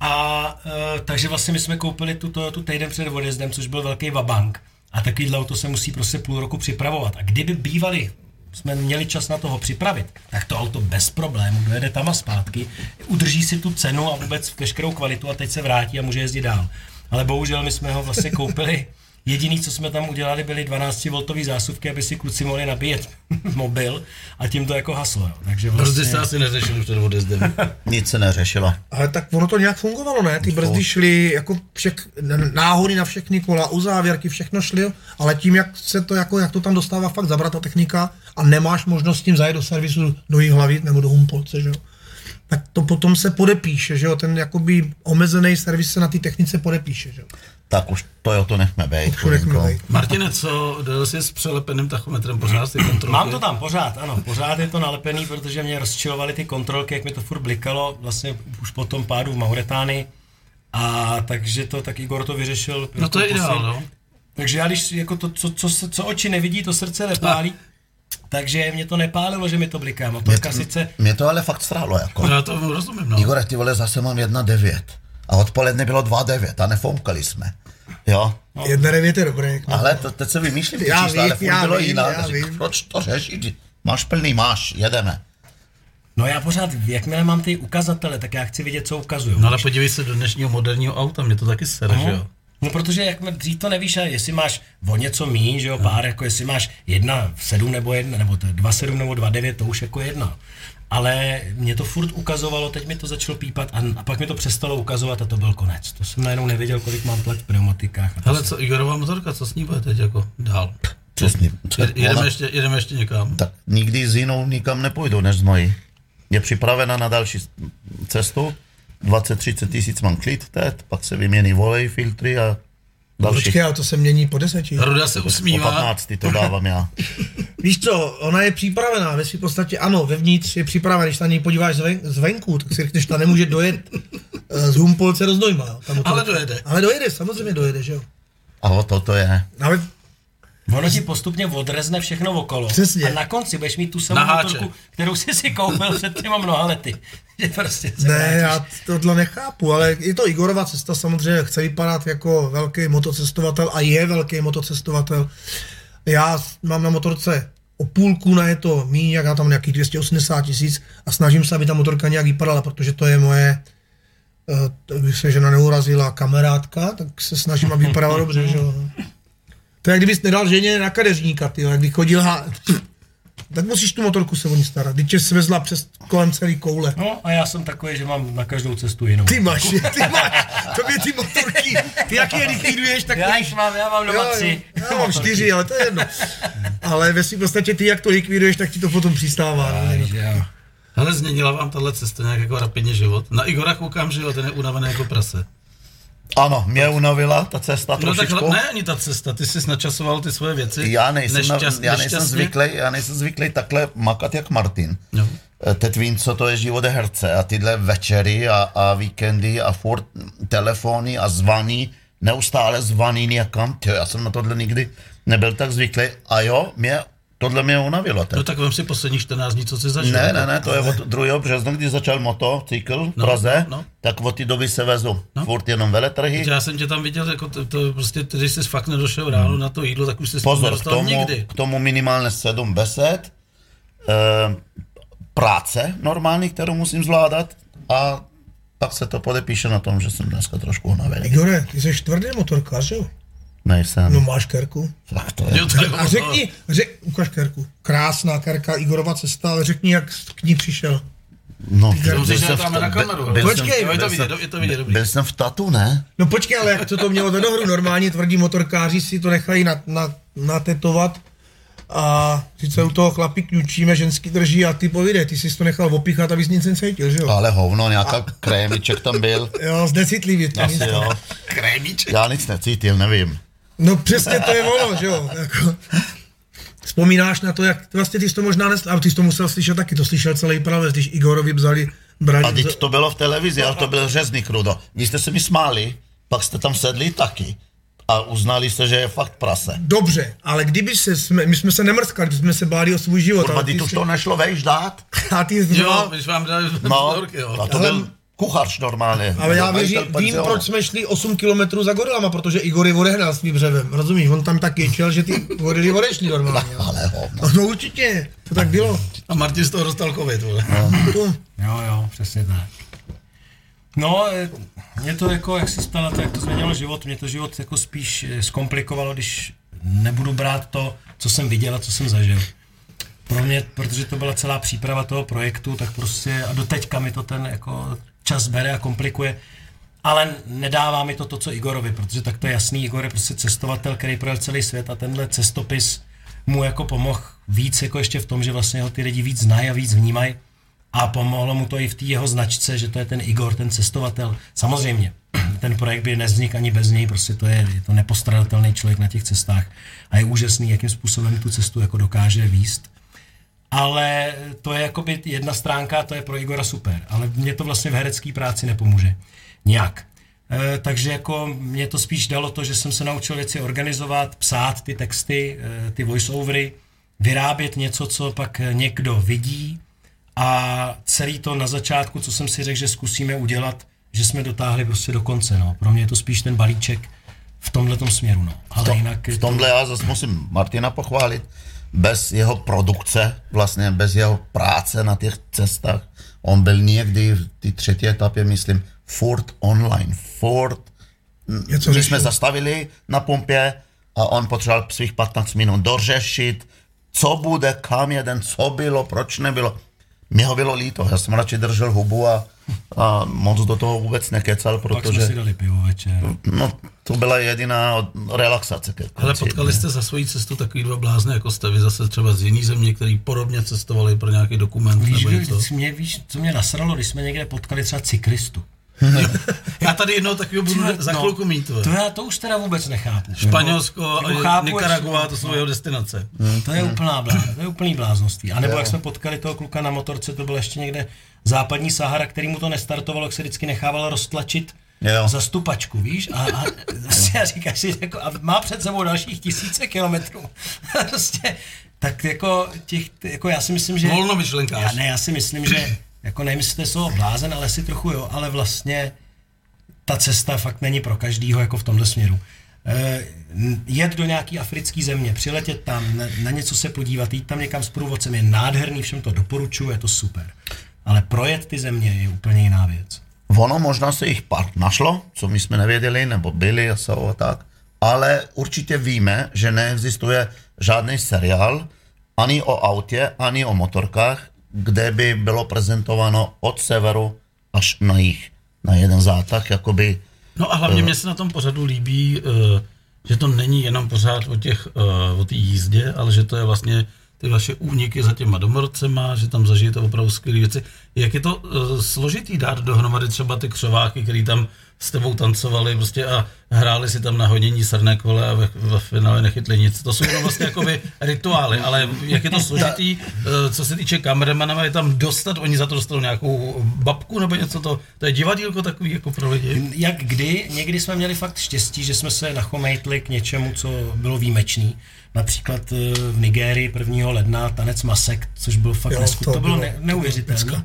A e, takže vlastně my jsme koupili tu týden před odjezdem, což byl velký vabank. A takovýhle auto se musí prostě půl roku připravovat. A kdyby bývali, jsme měli čas na toho připravit, tak to auto bez problémů dojede tam a zpátky, udrží si tu cenu a vůbec veškerou kvalitu a teď se vrátí a může jezdit dál. Ale bohužel my jsme ho vlastně koupili Jediný, co jsme tam udělali, byly 12V zásuvky, aby si kluci mohli nabíjet mobil a tím to jako haslo. Jo. Takže Brzdy vlastně... se asi neřešili před odjezdem. Nic se neřešilo. Ale tak ono to nějak fungovalo, ne? Ty brzdy šly jako všech, náhody na všechny kola, uzávěrky, všechno šly, ale tím, jak se to, jako, jak to tam dostává fakt zabrat ta technika a nemáš možnost s tím zajet do servisu do hlavy nebo do Humpolce, že jo? Tak to potom se podepíše, že jo? Ten jakoby omezený servis se na té technice podepíše, že jo? Tak už to jo, to nechme být. Už nechme chudinko. být. Martine, co, dojel jsi s přelepeným tachometrem pořád ty kontrolky? Mám to tam pořád, ano, pořád je to nalepený, protože mě rozčilovaly ty kontrolky, jak mi to furt blikalo, vlastně už po tom pádu v Mauretánii. A takže to, tak Igor to vyřešil. No to je ideál, no. Takže já když jako to, co, co, co oči nevidí, to srdce nepálí. Takže mě to nepálilo, že mi to bliká. Motorka sice Mě to ale fakt strálo, jako. Já to rozumím, no. Igore, ty vole, zase mám 1,9. A odpoledne bylo 2,9 a nefoukali jsme. Jo? Jedna devět je dobré. No. Ale to, teď se vymýšlím ty Já čísla, ale vím, furt já bylo vím, jinak. já vím. Proč to řešit? Máš plný, máš, jedeme. No já pořád, jakmile mám ty ukazatele, tak já chci vidět, co ukazují. No ale podívej se do dnešního moderního auta, mě to taky sere, že jo? No protože jak dřív to nevíš, jestli máš o něco míň, že jo, pár, jako jestli máš jedna v sedm nebo jedna, nebo to je dva sedm nebo dva devět, to už jako jedna. Ale mě to furt ukazovalo, teď mi to začalo pípat a, a pak mi to přestalo ukazovat a to byl konec. To jsem najednou nevěděl, kolik mám plet v pneumatikách. A to Hele, jsem- co Igorová motorka, co s ní bude teď jako dál? Přesně. Jed- Jedeme Ona- ještě, jedeme ještě někam. Tak nikdy s jinou nikam nepůjdu než s mojí. Je připravena na další cestu. 20-30 tisíc mám klid teď, pak se vymění volej, filtry a další. Počkej, ale to se mění po deseti. Ruda se Po usmívá. 15 to dávám já. Víš co, ona je připravená, ve své podstatě ano, vevnitř je připravená, když na něj podíváš zven, zvenku, tak si řekneš, ta nemůže dojet eh, z Humpolce do Znojma. Tam Ale dojede. Ale dojede, samozřejmě dojede, že jo. A o to to je. Ale Ono ti postupně odrezne všechno okolo. Přesně. A na konci budeš mít tu samou motorku, kterou jsi si koupil před těma mnoha lety. Že prostě se Ne, vrátíš. já tohle nechápu, ale je to Igorova cesta, samozřejmě chce vypadat jako velký motocestovatel a je velký motocestovatel. Já mám na motorce o půlku na je to míň, jak já tam nějakých 280 tisíc a snažím se, aby ta motorka nějak vypadala, protože to je moje eh, když se žena neurazila kamarádka, tak se snažím, aby vypadala dobře, že jo. no. To je, jak kdybys nedal ženě na kadeřníka, ty, jak by chodil ha... Tak musíš tu motorku se o ní starat. Když tě svezla přes kolem celý koule. No a já jsem takový, že mám na každou cestu jinou. Ty máš, ty máš, tobě ty motorky, ty jaký je likviduješ, tak Já jich mám, já mám doma tři. Já mám čtyři, ale to je jedno. Ale ve svým podstatě ty, jak to likviduješ, tak ti to potom přistává. no, Takže jo. Hele, změnila vám tahle cesta nějak jako rapidně život? Na Igora koukám, že jo, ten je unavený jako prase. Ano, mě unavila ta cesta No tak trošičku. ne ani ta cesta, ty jsi načasoval ty svoje věci. Já nejsem, Nešťast- já nejsem zvyklý, já nejsem zvyklý takhle makat jak Martin. No. Eh, Teď vím, co to je život herce a tyhle večery a, a víkendy a furt telefony a zvaní, neustále zvaní někam. Tě, já jsem na tohle nikdy nebyl tak zvyklý a jo, mě, tohle mě unavilo. Teď. No tak vem si posledních 14 dní, co jsi zažil. Ne, ne, ne, to je od 2. března, kdy začal motocykl v No, Praze, no, tak od té doby se vezu No. furt jenom veletrhy. Já jsem tě tam viděl, jako to, to prostě, když jsi fakt nedošel ráno na to jídlo, tak už jsi Pozor, k tomu, nikdy. k tomu minimálně sedm besed, e, práce normální, kterou musím zvládat a pak se to podepíše na tom, že jsem dneska trošku unavený. Igore, ty jsi tvrdý motorkář, jo? Nejsem. No máš kerku. tak to je. Jo, to je A řekni, řek, ukaž kerku. Krásná kerka, Igorova cesta, ale řekni, jak k ní přišel. No, To byl jsem v na kameru. byl Počkej, byl vidět, jsem- je to vidět, dobrý. Byl jsem v tatu, ne? No počkej, ale jak to to mělo do dohru, normálně tvrdí motorkáři si to nechají na, na, natetovat a sice u toho chlapí kňučíme, ženský drží a ty povídej, ty jsi to nechal opíchat, abys nic necítil, že jo? Ale hovno, nějaká krémiček tam byl. Jo, zdecitlivě. to nic Asi jo. Krémiček. Já nic necítil, nevím. No přesně to je ono, že jo? Jako, vzpomínáš na to, jak vlastně ty jsi to možná nesl, ale ty jsi to musel slyšet taky, to slyšel celý pravec, když Igorovi vzali brať. A teď to bylo v televizi, ale to byl řezný krudo. Vy jste se mi smáli, pak jste tam sedli taky. A uznali jste, že je fakt prase. Dobře, ale kdyby se, jsme, my jsme se nemrskali, když jsme se báli o svůj život. Kurva, ale teď ty už jsi- to nešlo vejš dát. A ty jsi Jo, když vám dali No, vzorky, jo. a to byl kuchař normálně. ale já věřím, vím, proč jsme šli 8 kilometrů za gorilama, protože Igor je odehnal svým břevem. Rozumíš, on tam tak ječel, že ty gorily odešly normálně. Ale hovno. No určitě, to tak bylo. A Martin z toho dostal covid, vole. To, Jo, jo, přesně tak. No, eh, mě to jako, jak jsi ptala, to, jak to změnilo život, mě to život jako spíš eh, zkomplikovalo, když nebudu brát to, co jsem viděl a co jsem zažil. Pro mě, protože to byla celá příprava toho projektu, tak prostě a doteďka mi to ten jako čas bere a komplikuje. Ale nedává mi to to, co Igorovi, protože tak to je jasný, Igor je prostě cestovatel, který projel celý svět a tenhle cestopis mu jako pomohl víc jako ještě v tom, že vlastně ho ty lidi víc znají a víc vnímají a pomohlo mu to i v té jeho značce, že to je ten Igor, ten cestovatel. Samozřejmě, ten projekt by nezvznikl ani bez něj, prostě to je, je to nepostradatelný člověk na těch cestách a je úžasný, jakým způsobem tu cestu jako dokáže výst. Ale to je jakoby jedna stránka, to je pro Igora super, ale mě to vlastně v herecké práci nepomůže. Nějak. E, takže jako mě to spíš dalo to, že jsem se naučil věci organizovat, psát ty texty, e, ty voiceovery, vyrábět něco, co pak někdo vidí a celý to na začátku, co jsem si řekl, že zkusíme udělat, že jsme dotáhli prostě do konce. No. Pro mě je to spíš ten balíček v tomhle směru. No. Ale To, jinak v to- tomhle já zase musím Martina pochválit. Bez jeho produkce, vlastně bez jeho práce na těch cestách, on byl někdy v té třetí etapě, myslím, furt online. Něco My řešil. jsme zastavili na pumpě a on potřeboval svých 15 minut dořešit, co bude, kam jeden, co bylo, proč nebylo. Mě ho bylo líto, já jsem radši držel hubu a, a moc do toho vůbec nekecal, pak jsme protože si dali pivo večer. no, to byla jediná relaxace. ke Ale potkali jste za svoji cestu takový dva blázny, jako jste vy zase třeba z jiný země, který podobně cestovali pro nějaký dokument Víš, nebo něco. mě, víš, co mě nasralo, když jsme někde potkali třeba cyklistu. Já tady jednou takového budu Ty- za no, chvilku mít. To já to už teda vůbec nechápu. Španělsko Jako chápu, Nicaragua, to jsou jeho destinace. To je úplná blá, to je úplný bláznoství. A nebo jak jsme potkali toho kluka na motorce, to byl ještě někde západní Sahara, který mu to nestartovalo, jak se vždycky nechával roztlačit Jo. za stupačku, víš? A, a, prostě a říkáš si, jako, a má před sebou dalších tisíce kilometrů. prostě, tak jako, těch, jako já si myslím, že... Volnomyšlenkář. Já, ne, já si myslím, že, jako nevím, jestli to slovo blázen, ale si trochu jo, ale vlastně ta cesta fakt není pro každýho jako v tomhle směru. Eh, jet do nějaký africké země, přiletět tam, na, na něco se podívat, jít tam někam s průvodcem je nádherný, všem to doporučuji, je to super. Ale projet ty země je úplně jiná věc. Ono možná se jich pár našlo, co my jsme nevěděli, nebo byli a jsou a tak, ale určitě víme, že neexistuje žádný seriál ani o autě, ani o motorkách, kde by bylo prezentováno od severu až na jich na jeden zátah, jakoby No a hlavně mě se na tom pořadu líbí, eh, že to není jenom pořád o těch, eh, o té jízdě, ale že to je vlastně ty vaše úniky za těma domorodcema, že tam zažijete opravdu skvělé věci. Jak je to uh, složitý dát dohromady třeba ty křováky, který tam s tebou tancovali prostě a hráli si tam na hodění srné kole a ve, ve finále nechytli nic. To jsou vlastně jakoby rituály, ale jak je to složitý, uh, co se týče kameramana, je tam dostat, oni za to dostanou nějakou babku nebo něco, to, to je divadílko takový jako pro lidi. Jak kdy, někdy jsme měli fakt štěstí, že jsme se nachomejtli k něčemu, co bylo výjimečný. Například eh, v Nigérii 1. ledna tanec masek, což byl fakt Jo, nesku, to to bylo bylo ne, neuvěřitelné.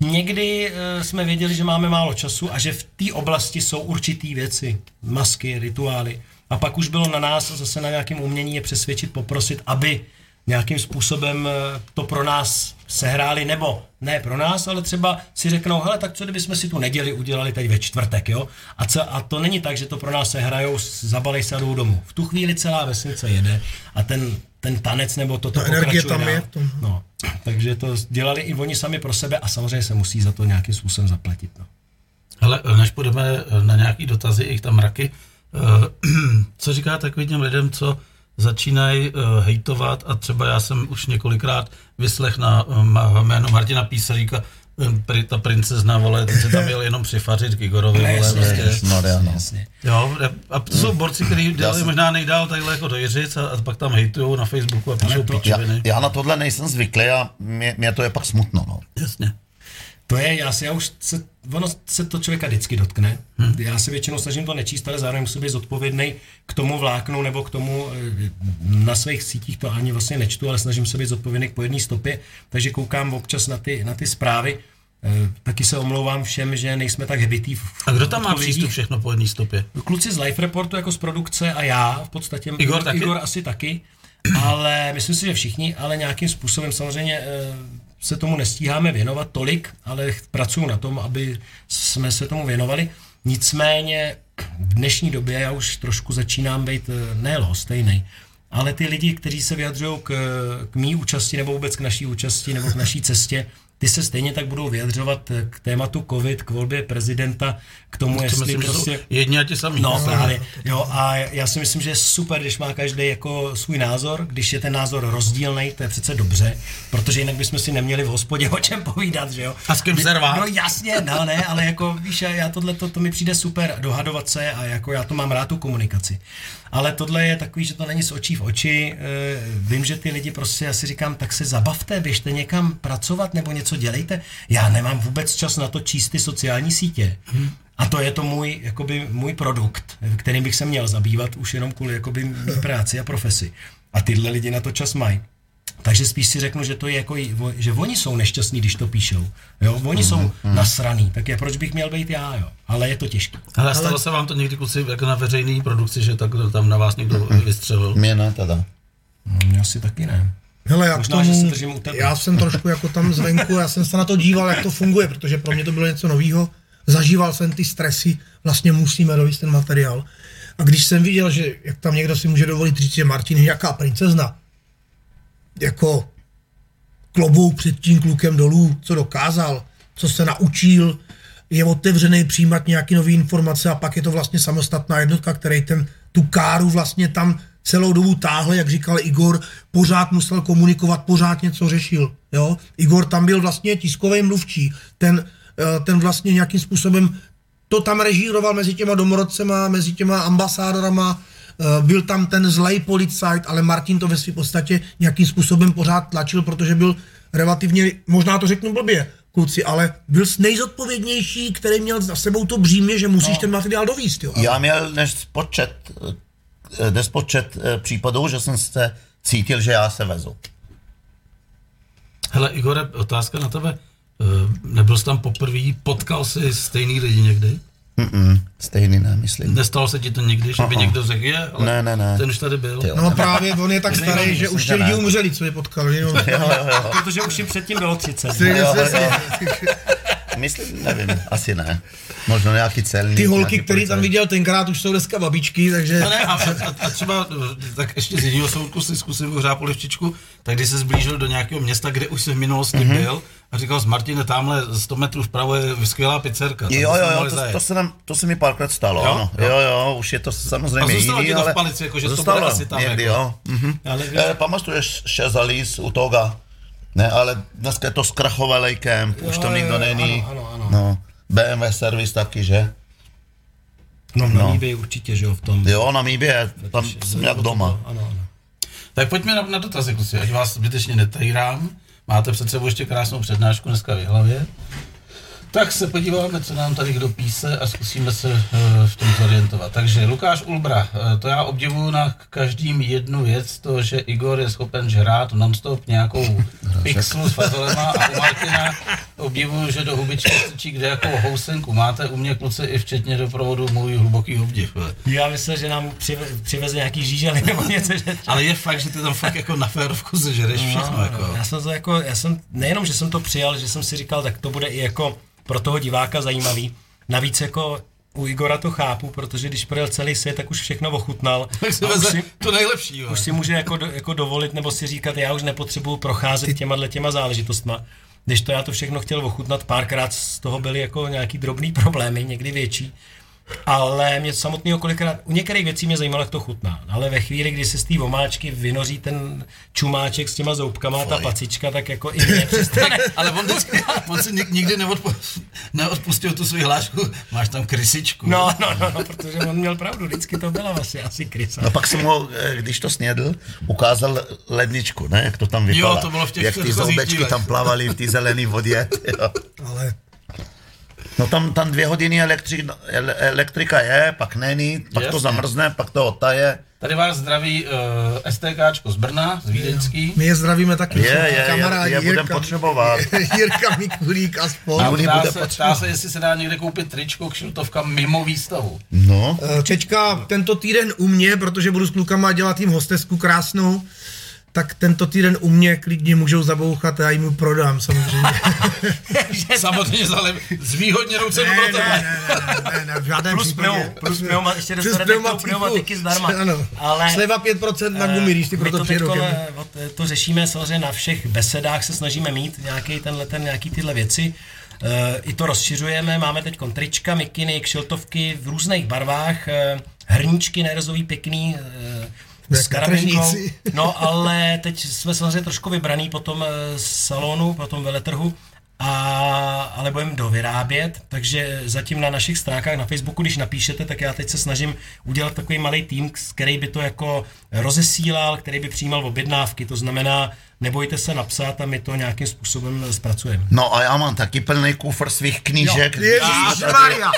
Někdy uh, jsme věděli, že máme málo času a že v té oblasti jsou určitý věci, masky, rituály. A pak už bylo na nás zase na nějakém umění je přesvědčit, poprosit, aby nějakým způsobem eh, to pro nás sehráli, nebo ne pro nás, ale třeba si řeknou, hele, tak co kdybychom si tu neděli udělali teď ve čtvrtek, jo? A, co, a to není tak, že to pro nás sehrajou, zabalej se a jdou domů. V tu chvíli celá vesnice jede a ten, ten tanec nebo to, to Ta energie pokračuje tam dál. je v tom. No, takže to dělali i oni sami pro sebe a samozřejmě se musí za to nějakým způsobem zaplatit. No. Hele, než půjdeme na nějaký dotazy, jich tam mraky, eh, co říká takovým těm lidem, co začínají uh, hejtovat a třeba já jsem už několikrát vyslech na uh, jméno Martina Písaříka, um, pri, ta princezna, vole, ten se tam jel jenom přifařit k Igorovi, vole, jasně, vlastně. Ježiš, Maria, no. Jasně. Jo, a to jsou borci, kteří dělají jsem- možná nejdál takhle jako do Jiřic a, a pak tam hejtujou na Facebooku a píšou to- Já, píčoviny. já na tohle nejsem zvyklý a mě, mě to je pak smutno. No. Jasně. To je, já si, já už se, ono se to člověka vždycky dotkne. Hmm. Já se většinou snažím to nečíst, ale zároveň musím být zodpovědný k tomu vláknu nebo k tomu eh, na svých sítích to ani vlastně nečtu, ale snažím se být zodpovědný k po jedné stopě, takže koukám občas na ty, na ty zprávy. Eh, Taky se omlouvám všem, že nejsme tak hbitý. v- A kdo tam má přístup všechno po jedné stopě? Kluci z Life Reportu jako z produkce a já v podstatě. Igor taky? Igor asi taky, ale myslím si, že všichni, ale nějakým způsobem samozřejmě eh, se tomu nestíháme věnovat tolik, ale pracuju na tom, aby jsme se tomu věnovali. Nicméně v dnešní době já už trošku začínám být eh, ne lhostejnej, ale ty lidi, kteří se vyjadřují k, k mý účasti nebo vůbec k naší účasti nebo k naší cestě, ty se stejně tak budou vyjadřovat eh, k tématu COVID, k volbě prezidenta, k tomu, To jestli myslím, prostě... jedni a ti samí. No právě, jo, a já si myslím, že je super, když má každý jako svůj názor, když je ten názor rozdílný, to je přece dobře, protože jinak bychom si neměli v hospodě o čem povídat, že jo. A s kým se rvát. No jasně, no ne, ale jako víš, já- já tohle, to, to mi přijde super, dohadovat se a jako já to mám rád tu komunikaci. Ale tohle je takový, že to není z očí v oči. E, vím, že ty lidi prostě, já si říkám, tak se zabavte, běžte někam pracovat nebo něco dělejte. Já nemám vůbec čas na to číst ty sociální sítě. Hmm. A to je to můj, jakoby, můj produkt, kterým bych se měl zabývat už jenom kvůli jakoby, práci a profesi. A tyhle lidi na to čas mají. Takže spíš si řeknu, že to je jako, že oni jsou nešťastní, když to píšou. Jo, oni jsou nasraný, tak je, proč bych měl být já, jo. Ale je to těžké. Ale stalo se vám to někdy kluci jako na veřejné produkci, že tak tam na vás někdo vystřelil? Mě ne teda. Hm, asi taky ne. Hele, já Možná, k že tomu, se držím u tebe. já jsem trošku jako tam zvenku, já jsem se na to díval, jak to funguje, protože pro mě to bylo něco nového. Zažíval jsem ty stresy, vlastně musíme dovést ten materiál. A když jsem viděl, že jak tam někdo si může dovolit říct, že Martin je jaká princezna, jako klobouk před tím klukem dolů, co dokázal, co se naučil, je otevřený přijímat nějaké nové informace a pak je to vlastně samostatná jednotka, který ten, tu káru vlastně tam celou dobu táhl, jak říkal Igor, pořád musel komunikovat, pořád něco řešil. Jo? Igor tam byl vlastně tiskový mluvčí, ten, eh, ten vlastně nějakým způsobem to tam režíroval mezi těma domorodcema, mezi těma ambasádorama, byl tam ten zlej policajt, ale Martin to ve své podstatě nějakým způsobem pořád tlačil, protože byl relativně, možná to řeknu blbě, kluci, ale byl jsi nejzodpovědnější, který měl za sebou to břímě, že musíš no. ten materiál dovíst, jo. Já měl nespočet, eh, nespočet eh, případů, že jsem se cítil, že já se vezu. Hele, Igore, otázka na tebe. Eh, Nebyl jsi tam poprvé, potkal jsi stejný lidi někdy? Mm-mm, stejný ne, myslím. Nestalo se ti to někdy, že by Aha. někdo řekl, je, ale Ne, ne, ne. ten už tady byl. Ty jo. No právě, on je tak starý, že myslím, už že ti lidi ne. umřeli, co je potkal. Že? jo? Jo, jo, jo. Protože už jim předtím bylo 30. Ty- jo, jo. Myslím, nevím, asi ne. Možno nějaký celník. Ty holky, který tam viděl tenkrát, už jsou dneska babičky, takže... No ne, a, a, a třeba tak ještě z jiného soudku si zkusil vyhřát polivčičku, tak když se zblížil do nějakého města, kde už jsi v minulosti mm-hmm. byl, a říkal jsi, Martine, tamhle 100 metrů vpravo je skvělá pizzerka. Jo, jo, jo, to, zajet. to, se nám, to se mi párkrát stalo, Jo? ano. Jo, jo, už je to samozřejmě A zůstalo jiný, ti to v ale... palici, jako, že to zůstalo, bude asi tam, někdy, jako. jo. Mhm. Ale Eh, pamatuješ Šezalís u Toga? Ne, ale dneska je to zkrachovalý kemp, už Jo, to nikdo není. ano, ano, ano. No, BMW servis taky, že? no, no. no. Namíbě určitě, že jo, v tom. Jo, na Míbě, tam jsem jak doma. Ano, ano. Tak pojďme na, na dotazy, kluci, ať vás zbytečně netejrám. Máte před sebou ještě krásnou přednášku dneska v hlavě. Tak se podíváme, co nám tady kdo píse a zkusíme se eh, v tom zorientovat. Takže Lukáš Ulbra, eh, to já obdivuju na každým jednu věc, to, že Igor je schopen žrát nonstop nějakou pixlu s fazolema a u Martina obdivuju, že do hubičky strčí kde jakou housenku. Máte u mě kluci i včetně doprovodu můj hluboký obdiv. Já myslel, že nám přive, přiveze nějaký žížely nebo něco, že Ale je fakt, že ty tam fakt jako na férovku sežereš všechno. No, jako. no, já jsem to jako, já jsem, nejenom, že jsem to přijal, že jsem si říkal, tak to bude i jako pro toho diváka zajímavý. Navíc jako u Igora to chápu, protože když projel celý svět, tak už všechno ochutnal. Tak si už si, to nejlepší. jo. už si může jako, do, jako dovolit nebo si říkat, já už nepotřebuju procházet těma těma záležitostma. Když to já to všechno chtěl ochutnat, párkrát z toho byly jako nějaký drobný problémy, někdy větší. Ale mě samotného kolikrát, u některých věcí mě zajímalo, jak to chutná. Ale ve chvíli, kdy se z té omáčky vynoří ten čumáček s těma zoubkama, ta pacička, tak jako i mě přestane. Ale on, vždycky, on si nik- nikdy neodpo, neodpustil tu svou hlášku, máš tam krysičku. No, no, no, no, protože on měl pravdu, vždycky to byla vlastně asi krysa. No pak jsem ho, eh, když to snědl, ukázal ledničku, ne, jak to tam vypadá. to bylo v těch Jak ty zoubečky tam plavaly v té zelené vodě. Jo. Ale No tam, tam dvě hodiny elektri, ele, elektrika je, pak není, pak to Jasně. zamrzne, pak to otaje. Tady vás zdraví uh, STKčko z Brna, z Vídeňský. my je zdravíme taky. Je, je, je, kamarádi je budem Jirka- potřebovat. Jirka Mikulík a spol. A ptá bude se, ptá se, jestli se dá někde koupit tričko, kšiltovka mimo výstavu. No, Eh, Čečka tento týden u mě, protože budu s klukama dělat jim hostesku krásnou, tak tento týden u mě klidně můžou zabouchat a já jim ji prodám samozřejmě. Samozřejmě za zvýhodněnou cenu pro ne, tebe. ne, ne, ne, ne, v žádném Plus, případě. pneu, plus pneuma, ještě dostanete pneumatiky zdarma. Ano. Ale, Sleva 5% na gumy, když ty My proto mně. eh, eh, to řešíme samozřejmě na všech besedách, se snažíme mít nějaký tenhle, ten, nějaký tyhle věci. Eh, I to rozšiřujeme, máme teď trička, mikiny, kšiltovky v různých barvách, eh, hrníčky nerezový pěkný, eh, Jak s na karabinkou. tržnici. No ale teď jsme samozřejmě trošku vybraný po tom eh, salonu, po tom veletrhu, a, ale budeme dovyrábět, takže zatím na našich stránkách na Facebooku, když napíšete, tak já teď se snažím udělat takový malý tým, který by to jako rozesílal, který by přijímal objednávky, to znamená, nebojte se napsat a my to nějakým způsobem zpracujeme. no a já mám taky plný kufr svých knížek. Ježišmarja,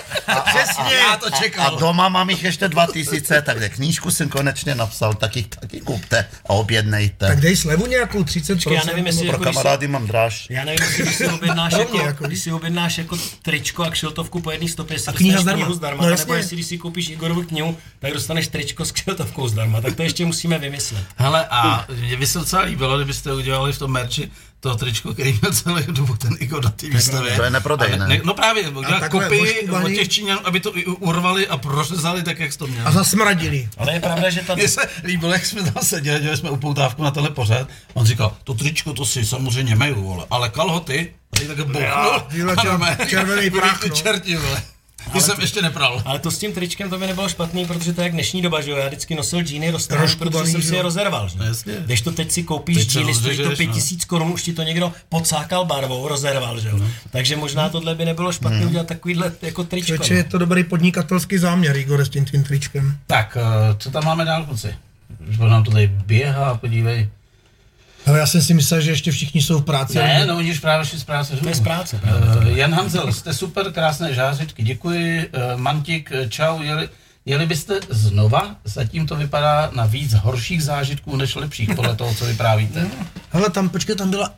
přesně. Já to A čekal. doma mám jich ještě dva tisíce, takže knížku jsem konečně napsal, taky, taky kupte a objednejte. Tak dej slevu nějakou 30%. Já nevím, jestli Pro jako, si- kamarády mám dráž. Já nevím, jestli když si objednáš, jako, jako. když si objednáš jako tričko a kšiltovku po jedné stopě, si A kniha zdarma. knihu zdarma, No nebo jestli když si koupíš Igorovu knihu, tak dostaneš tričko s kšiltovkou zdarma, tak to ještě musíme vymyslet. Hele, a mě by se docela líbilo, kdybyste udělali v tom merči to tričko, který měl celou dobu ten Igor na té výstavě. To je neprodejné. A Ne, no právě, udělat takhle kopii od těch Číňanů, aby to urvali a prořezali tak, jak jsi to měl. A zasmradili. Ale je pravda, že ta... Mně se líbilo, jak jsme tam seděli, dělali jsme upoutávku na tenhle pořad. On říkal, to tričko to si samozřejmě meju, vole, ale kalhoty, tady tak bouchnul. Vyle, a normálně- červený prach, no. čerti, vole. Ty jsem ještě nepral. Ale to s tím tričkem to by nebylo špatný, protože to je jak dnešní doba, že jo? Já vždycky nosil džíny roztrhaný, protože jsem že si je rozerval, že? No jasně. Když to teď si koupíš Teď džíny, stojí to rozřežeš, no. 5000 korun, už ti to někdo pocákal barvou, rozerval, že jo? Takže možná tohle by nebylo špatné Hmm. udělat takovýhle jako tričko. Čeče, je to dobrý podnikatelský záměr, Igor, s tím tvým tričkem. Tak, eh, co tam máme dál, kluci? Už nám to tady běhá, podívej. Ale já jsem si myslel, že ještě všichni jsou v práci. Ne, no oni už právě šli z práce. To je z práce, právě. Uh, Jan Hanzel, jste super, krásné žářičky, děkuji. Uh, Mantik, eh, čau, jeli, jeli byste znova? Zatím to vypadá na víc horších zážitků než lepších, podle toho, co vyprávíte. Hele, tam, počkej, tam byla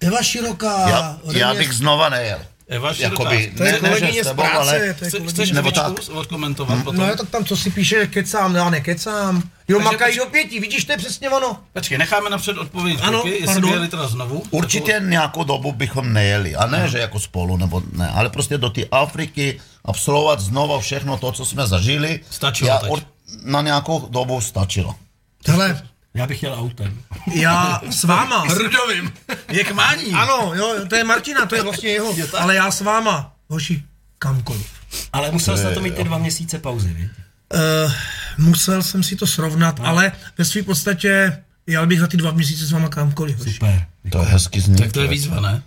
Eva Široká. Já, já bych znova nejel. Eva Široká. Jakoby, To je kolegyně z tebou, práce, ale to je Chce- kolegyně. Chceš Nebo Evičku odkomentovat potom? No je to tam, co si píše, že kecám, já nekecám. Jo, Takže makají poč- do pěti, vidíš, to je přesně ono. Počkej, necháme napřed odpověď. Ano, Ano, jestli by jeli teda znovu. Určitě nějakou dobu bychom nejeli. A ne, že jako spolu, nebo ne, ale prostě do té Afriky absolvovat znova všechno to, co jsme zažili. Stačilo já teď. ur- na nějakou dobu stačilo. Hele, Já bych jel autem. já s váma. Hrudovým. Jak mání. Ano, jo, to je Martina, to je vlastně jeho. Ale já s váma, hoši, kamkoliv. Ale musel jsi na to mít ty dva měsíce pauzy, víš? Uh, musel jsem si to srovnat, no. ale ve své podstatě jel bych za ty dva měsíce s váma kamkoliv. hoši. Super. To je hezky zní. Tak to je výzva, ne?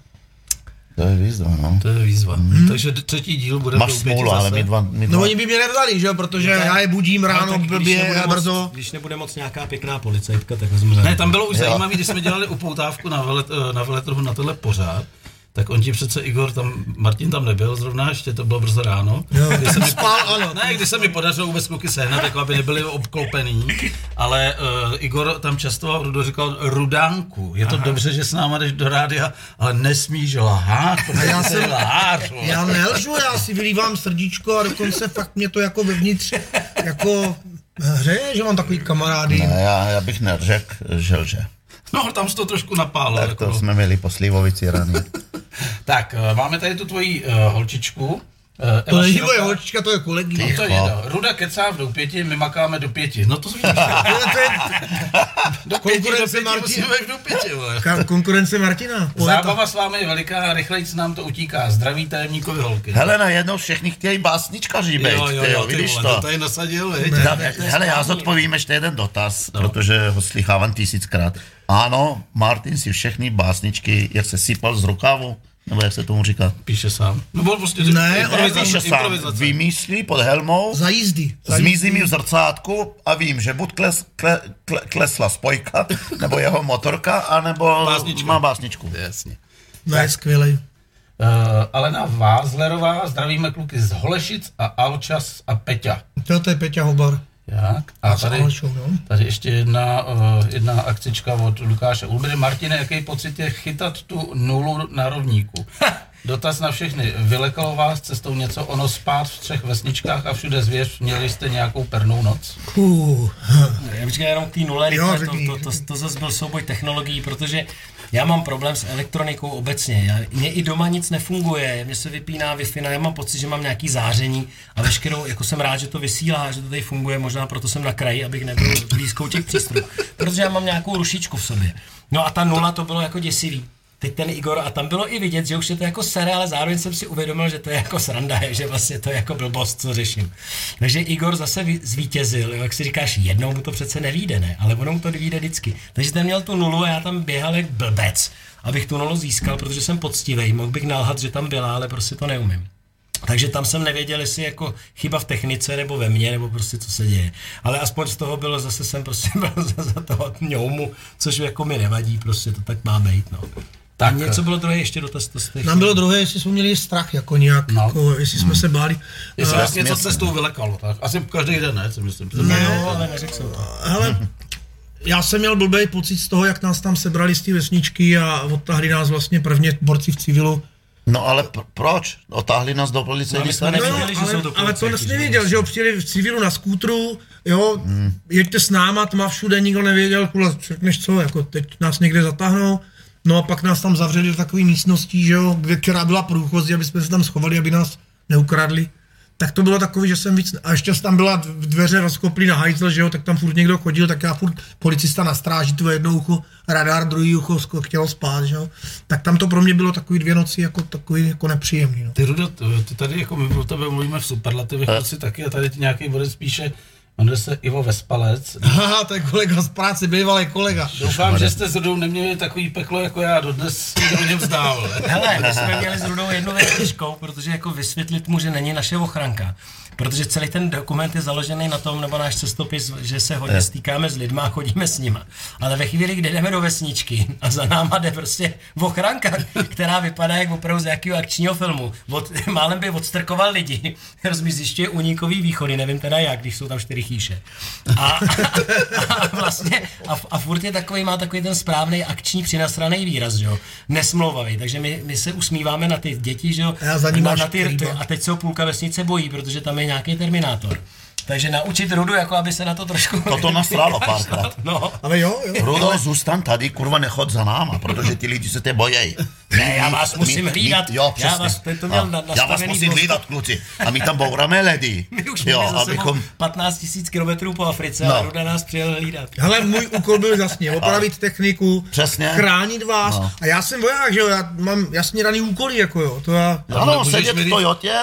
To je výzva, no. To je výzva. Hmm. Takže třetí díl bude Máš smůlu, ale my dva, my dva No oni by mě nevzali, že jo, protože já je budím ráno No, tak když blbě nebude a moc- brzo. Když nebude moc nějaká pěkná policajtka, tak vezmu Ne, tam bylo už zajímavé, když jsme dělali upoutávku na, velet, na veletrhu na tenhle pořád, tak on ti přece Igor tam, Martin tam nebyl zrovna, ještě to bylo brzo ráno. Jo, Kdy se mi, spal, ano. Ne, když se mi podařilo vůbec kluky sehnat, tak aby nebyli obklopený, ale uh, Igor tam často Rudo říkal rudánku. Je to Aha. dobře, že s náma jdeš do rádia, ale nesmíš lhát, protože já jsem- lhář. Já nelžu, já si vylívám srdíčko a dokonce fakt mě to jako vevnitř jako hřeje, že mám takový kamarády. Ne, já, já bych neřekl, že lže. No, tam jsi to trošku napálil. Tak jako. to jsme měli po Slivovici rany. Tak, eh, máme tady tu tvoji uh, holčičku. Uh, To není moje holčička, to je kolegyně. No to je jedno. Ruda kecá v do pěti, my makáme do pěti. No to je do pěti, do Konkurence pěti Martina. musíme v do pěti. ka- konkurence Martina. Poeta. Zábava s vámi je veliká a rychleji nám to utíká. Zdraví tajemníkovi holky. Hele, najednou všichni chtějí básničkaři být, jo, jo, ty jo, jo, ty vidíš vole, to? to tady nasadil, hele, já zodpovím ještě jeden dotaz, no. protože ho slychávám tisíckrát. Ano, Martin si všechny básničky, jak se sypal z rukávu, nebo jak se tomu říká, Píše sám. No byl prostě Ne, improvizace, píše sám, vymyslí pod helmou, Za jízdy. Zmizí mi v zrcátku a vím, že buď kles, kle, kle, klesla spojka, nebo jeho motorka, anebo Básnička. má básničku. Jasně. No je skvělej. Uh, Alena Vázlerová, zdravíme kluky z Holešic a Alčas a Peťa. To, to je Peťa Hobar. Jak? A tady, tady ještě jedna, uh, jedna akcička od Lukáše Ulbry. Martine, jaký pocit je chytat tu nulu na rovníku? Dotaz na všechny. Vylekalo vás cestou něco ono spát v třech vesničkách a všude zvěř? Měli jste nějakou pernou noc? Uh, Já bych říkal jenom k té nule, Jo, to, to, to, to zase byl souboj technologií, protože já mám problém s elektronikou obecně. Já, mně i doma nic nefunguje, mně se vypíná wi já mám pocit, že mám nějaký záření a veškerou, jako jsem rád, že to vysílá, že to tady funguje, možná proto jsem na kraji, abych nebyl blízkou těch přístrojů, protože já mám nějakou rušičku v sobě. No a ta nula to bylo jako děsivý. Teď ten Igor, a tam bylo i vidět, že už je to jako sere, ale zároveň jsem si uvědomil, že to je jako sranda, že vlastně to je jako blbost, co řeším. Takže Igor zase zvítězil, jo, jak si říkáš, jednou mu to přece nevíde, ne? Ale ono mu to vyjde vždycky. Takže ten měl tu nulu a já tam běhal jak blbec, abych tu nulu získal, protože jsem poctivý, mohl bych nalhat, že tam byla, ale prostě to neumím. Takže tam jsem nevěděl, jestli jako chyba v technice nebo ve mně, nebo prostě co se děje. Ale aspoň z toho bylo, zase jsem prostě byl za, za toho ňoumu, což jako mi nevadí, prostě to tak má být, no. Tak něco bylo druhé ještě dotaz, to jste nám bylo druhé, jestli jsme měli strach jako nějak, No. jako, jestli jsme se báli. Jestli vás něco jasně. cestou vylekalo, tak asi každý den, ne? Si myslím. Ne, No, ale neřekl jsem to. hele, já jsem měl blbý pocit z toho, jak nás tam sebrali z té vesničky a odtahli nás vlastně prvně borci v civilu. No ale pr- proč? Otáhli nás do No, policejní my jsme stanice? nevěděli, že ale, jsou to ale to že jo, nevěděl, že jo, přijeli v civilu na skútru, jo, hmm. jeďte s náma, tma všude, nikdo nevěděl, kule, řekneš co, jako teď nás někde zatáhnou, no a pak nás tam zavřeli do takové místnosti, že jo, kde, která byla průchozí, aby jsme se tam schovali, aby nás neukradli. Tak to bylo takový, že jsem víc, a ještě tam byla dveře rozkoplý na hajzl, že jo, tak tam furt někdo chodil, tak já furt policista na stráži, tu jedno ucho, radar, druhý ucho chtělo spát, že jo. Tak tam to pro mě bylo takový dvě noci jako takový jako nepříjemný, no. Ty Rudo, ty ty tady jako my o tebe mluvíme v superlativech, kluci taky a tady ti nějaký bodec píše, jmenuje se Ivo Vespalec. Haha, to je kolega z práce, bývalý kolega. Doufám, že jste s Rudou neměli takový peklo jako já, dodnes o něm vzdál. Hele, my jsme měli s Rudou jednu věc těžkou, protože jako vysvětlit mu, že není naše ochranka. Protože celý ten dokument je založený na tom, nebo náš cestopis, že se hodně stýkáme s lidma a chodíme s nima. Ale ve chvíli, kdy jdeme do vesničky a za náma jde prostě ochranka, která vypadá jak opravdu z nějakého akčního filmu. Od, málem by odstrkoval lidi, rozumíš, zjišťuje unikový východy, nevím teda jak, když jsou tam čtyři chýše. A, a vlastně, a, a furt je takový, má takový ten správný akční přinasraný výraz, že jo, nesmlouvavý, takže my, my se usmíváme na ty děti, že jo, A na, na ty, a teď se půlka vesnice bojí, protože tam je nějaký terminátor. Takže naučit Rudu, jako aby se na to trošku... Toto nasralo párkrát. No, Ale jo, jo. Rudo, zůstan tady, kurva, nechod za náma, protože ty lidi se tě bojejí. Ne, já vás musím hlídat. jo, Já vás- to měl na- já vás musím dost. hlídat, kluci. A my tam bouráme ledy. my už jo, jo, za sebou abychom... 15 tisíc kilometrů po Africe No. a Ruda nás přijel hlídat. Hele, můj úkol byl jasně, opravit techniku, Přesně. chránit vás. No. A já jsem voják, že jo, já mám jasně daný úkoly, jako jo. To já, Ano, sedět v Toyotě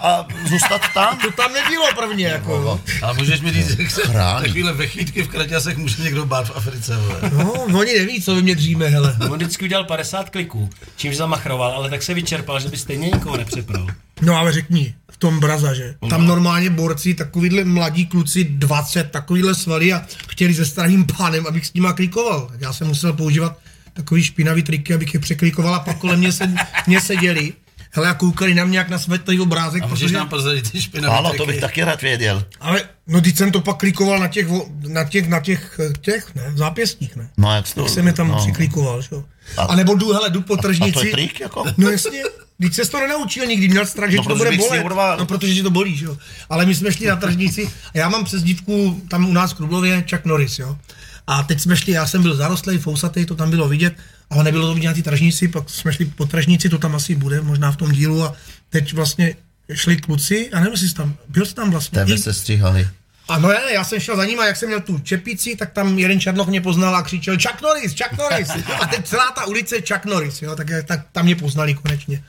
a zůstat tam. to tam nebylo prvně, jako jo. Ale můžeš mi říct, jak se takovýhle vechýtky v kraťasech může někdo bát v Africe, vole. No, oni neví, co vy mě dříme, hele. On vždycky udělal 50 kliků, čímž zamachroval, ale tak se vyčerpal, že by stejně nikoho nepřepral. No ale řekni, v tom Braza, že? Tam normálně borci, takovýhle mladí kluci, 20, takovýhle svaly a chtěli se starým pánem, abych s nima klikoval. Tak já jsem musel používat takový špinavý triky, abych je překlikoval a pak kolem mě, se, mě seděli. Hele, a koukali na mě jak na světlý obrázek, A můžeš protože... nám prozradit ty špinavé Ano, to bych taky rád věděl. Ale, no teď jsem to pak klikoval na těch, na těch, na těch, těch, ne, zápěstích, ne? No, jak to... Tak jsem je tam no. přiklikoval, že jo. A- A nebo jdu, hele, jdu po A to tržnici. je trik, jako? No jasně, Teď se to nenaučil nikdy, měl strach, že No, to protože bude bolet. urval. No, protože ti to bolí, že jo. Ale my jsme šli na tržnici a já mám přes dívku tam u nás v Krublově Chuck Norris, jo. A teď jsme šli, já jsem byl zarostlý, fousatý, to tam bylo vidět, ale nebylo to vidět na té tržnici, pak jsme šli po tržnici, to tam asi bude, možná v tom dílu a teď vlastně šli kluci, a nevím, jestli tam, byl jsi tam vlastně. Tebe se stříhali. a no ne, já jsem šel za ním a jak jsem měl tu čepici, tak tam jeden černoch mě poznal a křičel Chuck Norris, Chuck Norris. A teď celá ta ulice je Chuck Norris, jo, tak, tak tam mě poznali konečně.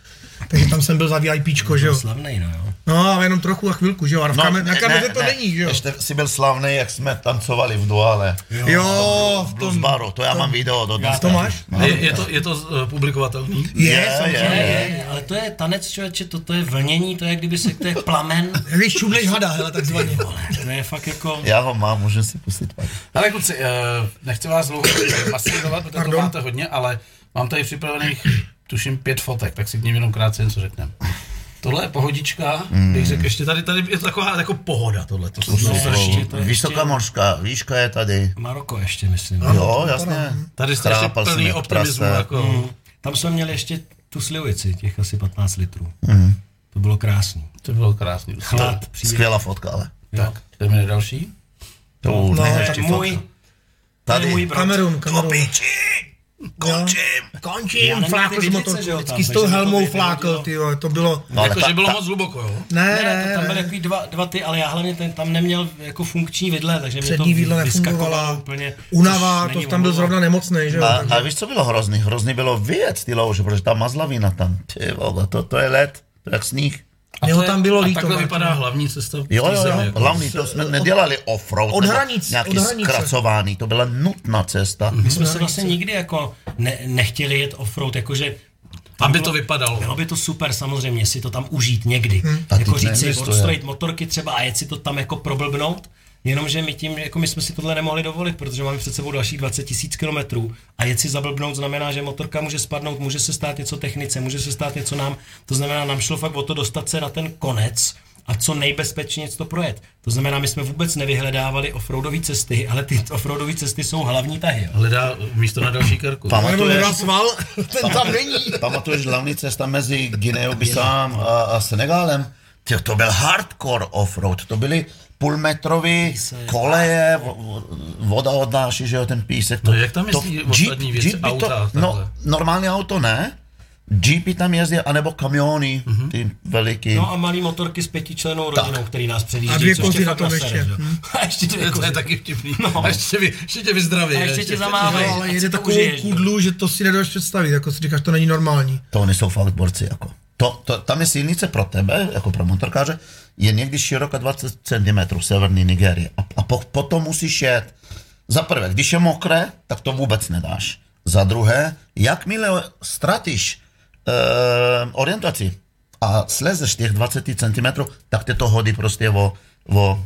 Takže tam jsem byl za VIPčko, že jo. Slavnej, no jo. No, ale jenom trochu a chvilku, že jo. A v kamer- na kameře to ne, není, že jo. Ještě si byl slavný, jak jsme tancovali v duale. Jo, v V tom. baru, to já mám video do dnes. To máš? Je, je, to, je to uh, publikovatelný? Je, Je, samozřejmě. Je, je, ale to je tanec, člověče, to, to je vlnění, to je kdyby se, to je plamen. Když šumleš hada, hele, takzvaně. Vole, to je fakt jako... Já ho mám, můžu si pustit. Ale kluci, uh, nechci vás dlouho fascinovat, protože to Pardon? máte hodně, ale mám tady připravených, tuším, pět fotek, tak si k ním jenom krátce něco řekneme. Tohle je pohodička, Mm. bych řekl ještě, tady, tady je to taková jako pohoda tohle. To jsou No, strašně. ještě, to je Vysoká mořská výška je tady. Maroko ještě, myslím. Jo, jasně. Tady jste ještě plný optimismu. prase. Jako, Mm. Tam jsme měli ještě tu slivovici, těch asi 15 litrů. Mhm. To bylo krásný. to bylo krásný. Chlad, příjemný. Skvělá fotka, ale. Tak, jdeme na další. To No, Můj, fotka. to je Tady. můj brat. Kamerun, Kamerun. Kopiči! Končím! Končím, flákl ty z vidlice, motorku, že jo, tam, vždycky s tou to helmou flákl, ty jo, to bylo... No, jako, ta- že bylo ta- moc hluboko, jo? Ne, Ne, ne, to tam byly takový dva, dva ty, ale já hlavně ten, tam neměl jako funkční vidle, takže mě to vidle vyskakovalo nefungovala, úplně. unava, to tam byl zrovna nemocný, že jo. A, víš, co bylo hrozný? Hrozný bylo vyjet ty louže, protože ta mazlavina tam, ty vole, to, to je led, to je jak sníh. A Jeho to tam bylo a líto, takhle vypadá hlavní cesta. v Jo, jo, zemi, jo, jako. hlavní, to jsme nedělali offroad, od hranic, nějaký od hranice. zkracovaný, to byla nutná cesta. My jsme se vlastně nikdy jako ne, nechtěli jet offroad, jakože Aby to vypadalo. Bylo by to super samozřejmě si to tam užít někdy. Hm. A Jako říct si, odstrojit motorky třeba a jet si to tam jako problbnout, jenomže my tím, jako my jsme si tohle nemohli dovolit, protože máme před sebou dalších 20 tisíc kilometrů a jet si zablbnout znamená, že motorka může spadnout, může se stát něco technice, může se stát něco nám, to znamená, nám šlo fakt o to dostat se na ten konec a co nejbezpečněji to projet. To znamená, my jsme vůbec nevyhledávali offroadové cesty, ale ty offroadové cesty jsou hlavní tahy. Hledá místo na další nebo Pamatuješ, sval, ten tam není. pamatuješ hlavní cesta mezi Guineou Bissau a, a Senegálem? Tyjo, to byl hardcore offroad, to byly půlmetrový koleje, vo- vo- voda odnáší, že jo, ten písek. To, No, jak tam jezdí ostatní věci, jeepy auta, to, no, takhle? normální auto ne, jeepy tam jezdí, anebo kamiony, Mhm. ty veliký. No a malý motorky s pětičlenou rodinou, který nás předjíždí. A dvě kozy na tom ještě. že jo. Hm. A ještě dvě To je kozy. taky vtipný. A ještě, vy, ještě tě vyzdraví. A ještě tě zamávají. No, ale jede to takovou no. kudlu, že to si nedokážeš představit, jako si říkáš, to není normální. To oni jsou fakt borci, jako. To, to, tam je silnice pro tebe, jako pro motorkáře, je někdy široká 20 cm severní Nigerie. A, a po, potom musíš jet. Za prvé, když je mokré, tak to vůbec nedáš. Za druhé, jakmile ztratíš e, orientaci a slezeš těch 20 cm, tak tě to hodí prostě o, o,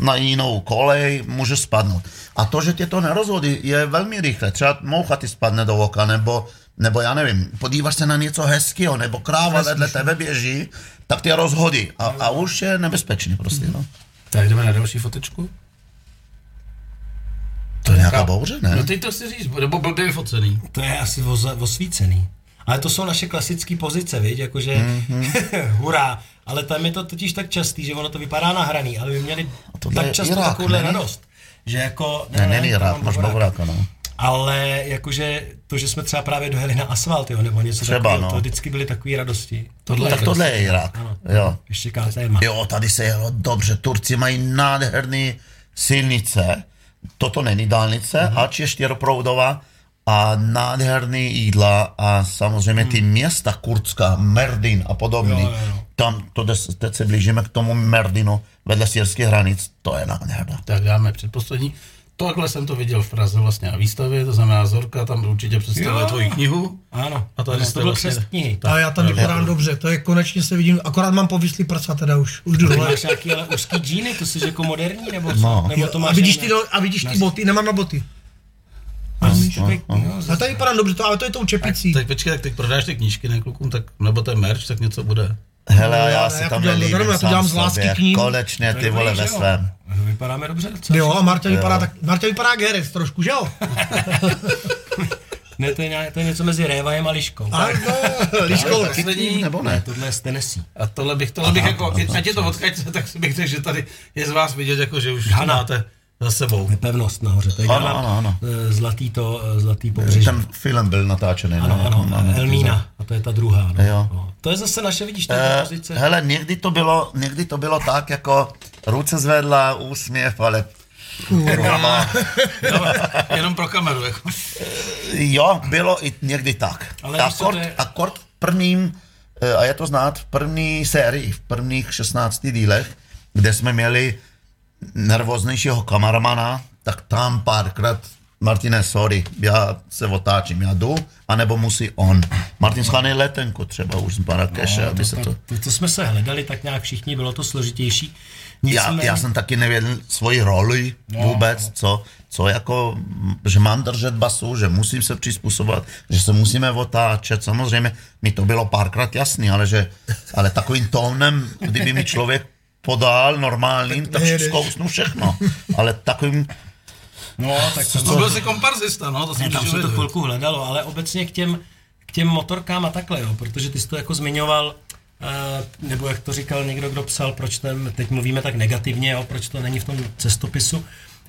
na jinou kolej, můžeš spadnout. A to, že tě to nerozhodí, je velmi rychle. Třeba moucha ti spadne do oka, nebo, nebo já nevím, podíváš se na něco hezkého, nebo kráva vedle tebe běží, tak tě rozhodí. A, a už je nebezpečný prostě, no. Tak jdeme na další fotečku. To je nějaká bouře, ne? No teď to chci říct, nebo blbě vyfocený. To je asi osvícený. Ale to jsou naše klasické pozice, viď? Jakože mm-hmm. hurá. Ale tam je to totiž tak častý, že ono to vypadá nahraný, ale by měli tak je často Irák, takovouhle ne? radost. Že jako... Ne, není to rád, mám máš Bavoráka. bavoráka, no. Ale jakože to, že jsme třeba právě dojeli na asfalt, jo, nebo něco Třeba, takového, no. to vždycky byly takové radosti. Tohle Tak je tohle je Irák, Ano. jo. Ještě. Jo, tady se jelo dobře. Turci mají nádherné silnice. Toto není dálnice, Mhm. ač je čtyroproudová a nádherný jídla a samozřejmě ty města kurdská, Merdin a podobný. Jo, jo, jo. Tam, to jde, teď se blížíme k tomu Merdinu vedle syrských hranic, to je nádherná. Tak dáme předposlední. Takhle jsem to viděl v Praze vlastně na výstavě, to znamená Zorka tam určitě představuje Jo. tvoji knihu. Ano, A tady ano, jste to byl vlastně- knihy. A já tam vypadám dobře, to je konečně se vidím, akorát mám povyslý prsa teda už, už jdu máš nějaký ale úzký džíny, to jsi jako moderní, nebo co? No. Nebo to A máš vidíš jen- ty, do, a vidíš ty boty, nemám na boty. Máš pěkný, jo, A tady vypadám dobře, to, ale to je tou čepicí. Tak počkej, tak teď prodáš ty knížky ne klukům, tak, nebo ten merch, tak něco bude. Hele, a No, já já si to tam dělám nelíbím já to sám dělám z lásky k ním. Konečně ty vole ve svém. Vypadáme dobře docela. Jo, a Marta vypadá, tak, Marta vypadá jak herec trošku, že jo? Ne, to je, nějak, to je něco mezi Révajem a Liškou. A no, Liškou, Poslední, Nebo ne? Tohle je z Tennessee. a tohle bych, tohle bych jako, ať je to odkaď, tak si bych řekl, že tady je z vás vidět, jako, že už to Hana. máte za sebou. Je pevnost nahoře. To je Ano, ano, ano. eh, Zlatý to, eh, zlatý pobřeží. Ten film byl natáčený. Ano, no, ano, no, no, Elmína. A to je ta druhá. No. Jo. No. To je zase naše, vidíš, ta Eh, pozice. hele, někdy to bylo, někdy to bylo tak, jako ruce zvedla, úsměv, ale kurva. Jenom pro kameru, jako. jo, bylo i někdy tak. Ale akord, to je- akord v prvním, eh, a je to znát, v první sérii, v prvních 16 dílech, kde jsme měli nervóznějšího kameramana, tak tam párkrát Martine, sorry, já se otáčím, já jdu, anebo musí on. Martin schání letenku třeba už z Marrakeše, no, aby se to... to, to jsme se hledali tak nějak všichni, bylo to složitější. Já, Nicméně- já jsem taky nevěděl svoji roli vůbec, co, co jako, že mám držet basu, že musím se přizpůsobovat, že se musíme otáčet. Samozřejmě mi to bylo párkrát jasný, ale, že, ale takovým tónem, kdyby mi člověk podal normálním, tak zkousnu všechno. Ale takovým, No, tak to, To byl si komparzista, no, to jsem Ne, tam se to chvilku hledalo, ale obecně k těm, k těm motorkám a takhle, jo, protože ty jsi to jako zmiňoval, uh, nebo jak to říkal někdo, kdo psal, proč ten, teď mluvíme tak negativně, jo, proč to není v tom cestopisu.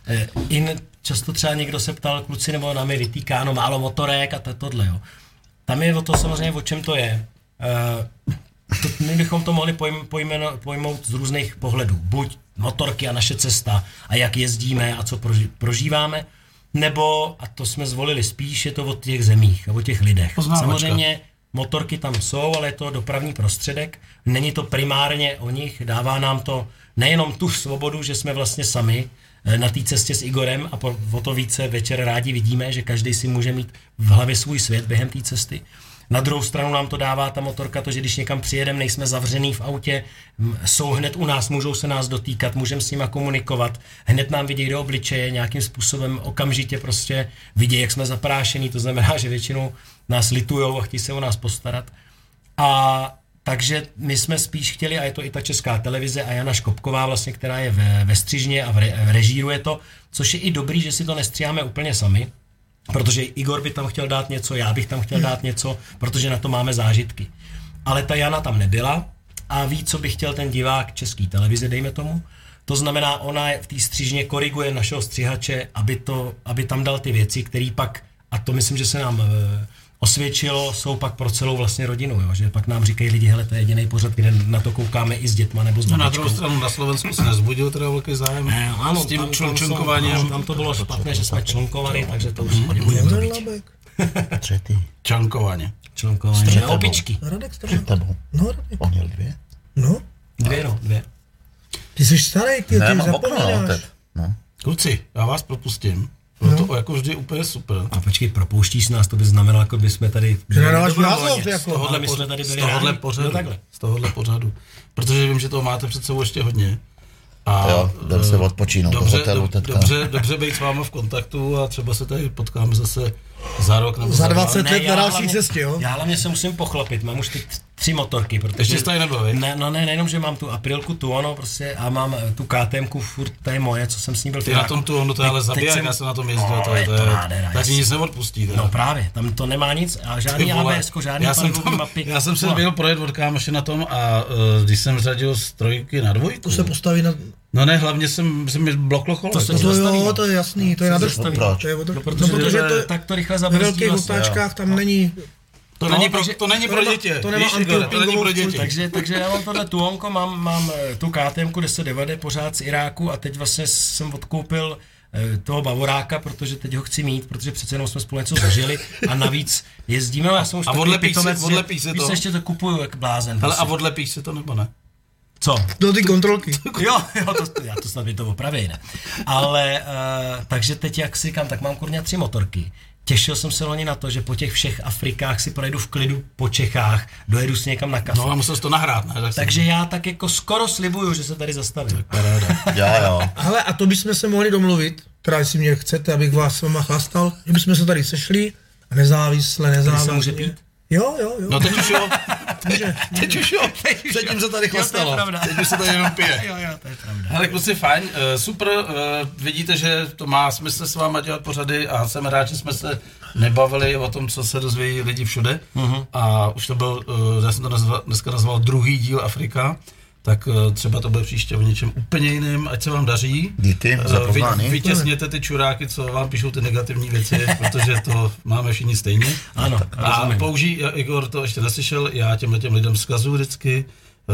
Eh, In často třeba někdo se ptal, kluci nebo nám je vytýká, no málo motorek a to, tohle, jo. Tam je o to samozřejmě, o čem to je. Uh, to, my bychom to mohli pojm, pojmeno, pojmout z různých pohledů. Buď motorky a naše cesta a jak jezdíme a co proži, prožíváme, nebo, a to jsme zvolili spíš, je to o těch zemích a o těch lidech. Poznávačka. Samozřejmě motorky tam jsou, ale je to dopravní prostředek. Není to primárně o nich, dává nám to nejenom tu svobodu, že jsme vlastně sami eh, na té cestě s Igorem a po, o to více večer rádi vidíme, že každý si může mít v hlavě svůj svět během té cesty. Na druhou stranu nám to dává ta motorka, to, že když někam přijedeme, nejsme zavřený v autě, jsou hned u nás, můžou se nás dotýkat, můžeme s nima komunikovat, hned nám vidějí do obličeje, nějakým způsobem okamžitě prostě vidějí, jak jsme zaprášení, to znamená, že většinou nás litujou a chtějí se o nás postarat. A takže my jsme spíš chtěli, a je to i ta česká televize a Jana Škopková vlastně, která je ve, ve střižně a v re, režíruje to, což je i dobrý, že si to nestříháme úplně sami, protože Igor by tam chtěl dát něco, já bych tam chtěl dát něco, protože na to máme zážitky. Ale ta Jana tam nebyla a ví, co by chtěl ten divák české televize, dejme tomu. To znamená, ona v té střižně koriguje našeho střihače, aby, to, aby tam dal ty věci, které pak, a to myslím, že se nám e, osvědčilo, jsou pak pro celou vlastně rodinu, jo? že pak nám říkají lidi, hele, to je jediný pořad, kde na to koukáme i s dětma nebo s No na druhou stranu na Slovensku se nezbudil teda velký zájem Ne, ano, s tím tam, tam, člunčunkováním. jsou- tam to bylo špatné, že jsme člunkovali, takže to už nebudeme labek. třetí, Čankovaně. Člunkování. Na tebou. opičky. Radek před tebou. No, Radek. On měl dvě? No, Dvě, no, dvě. ty jsi starý, ty, Ne, ty okno, no, zapomínáš. teď. No. Kluci, já vás propustím. Bylo to jako vždy úplně super. A počkej, propouštíš nás, to by znamenalo, jako by jsme tady... Že nedáváš dobrovolně. názor, jako. Z tohohle my jsme tady z byli tohohle rádi. pořadu. No takhle. Z tohohle pořadu. Protože vím, že toho máte před sebou ještě hodně. A, Jo, jdem se odpočinout do dobře, hotelu do, teďka. dobře, dobře být s váma v kontaktu a třeba se tady potkáme zase za rok nebo Za dva. 20 let já na další hlavně- cestě, jo? Já hlavně se musím pochlapit, mám už teď tři motorky, protože... Ještě tady nebyl? Ne, no ne, nejenom, že mám tu aprilku, tu ono prostě a mám eh, tu KTMku, furt to je moje, co jsem s ní byl Ty na tom tu, ono to je ale zabiják, jsem- já jsem na tom jezdil, No, to, je, je to nádhera, tak jasně. nic neodpustí. teda. No právě, tam to nemá nic a Ty žádný ABS, žádný já jsem, to, mapy. já jsem se No. byl projet od kámoše na tom a uh, když jsem řadil z trojky na dvojku, To se postaví na... no ne, hlavně jsem, jsem mi bloklo kolo. To se No to zastaví, jo, no. to je jasný, to je na zastaví. Proč? To je o to, No, no, protože, protože to, tak to rychle ve zabrzdí velkých vlastně. otáčkách tam není... to, No, není pro, takže- to není to pro nemá- děti. to nemá to není pro děti. Takže, takže já mám tohle tuonko, mám, mám eh, tu KTM 1090 pořád z Iráku a teď vlastně jsem odkoupil eh, toho Bavoráka, protože teď ho chci mít, protože přece jenom jsme spolu něco zažili a navíc jezdíme, já jsem už A odlepíš odlepíš si víš, to? ještě to kupuju jak blázen. Hele, a odlepíš si to nebo ne? Co? Do ty kontrolky. Jo, jo, to, já to snad mi to opraví, ne. Ale, uh, takže teď, jak si říkám, tak mám kurně tři motorky. Těšil jsem se loni na to, že po těch všech Afrikách si projedu v klidu po Čechách, dojedu si někam na kafe. No a musel jsi to nahrát, ne? Tak jsem- Takže já tak jako skoro slibuju, že se tady zastavím. Paráda. Jo, jo. Hele, a to bychom se mohli domluvit, teda jestli mě chcete, abych vás s váma chlastal, že bychom se tady sešli a nezávisle, nezávisle. může pít? Jo, jo, jo. No teď už jo. Teď už jo. Předtím se tady Jo, to je chlastalo. pravda. Teď už se tady jenom pije. Jo, jo, to je pravda. Hele, kluci, fajn, eh, super, eh, vidíte, že to má smysl s váma dělat pořady a jsem rád, že jsme se nebavili o tom, co se dozvědí lidi všude Mhm. a už to byl, eh, já jsem to nazval, dneska nazval druhý díl Afrika, tak eh, třeba to bude příště o něčem úplně jiným, ať se vám daří. Díky Eh, za vy-. Vytěsněte ty čuráky, co vám píšou ty negativní věci, protože to máme všichni stejně. Ano, A rozumím. použij, Igor to ještě neslyšel, já těmhle těm lidem vzkazuju vždycky, eh,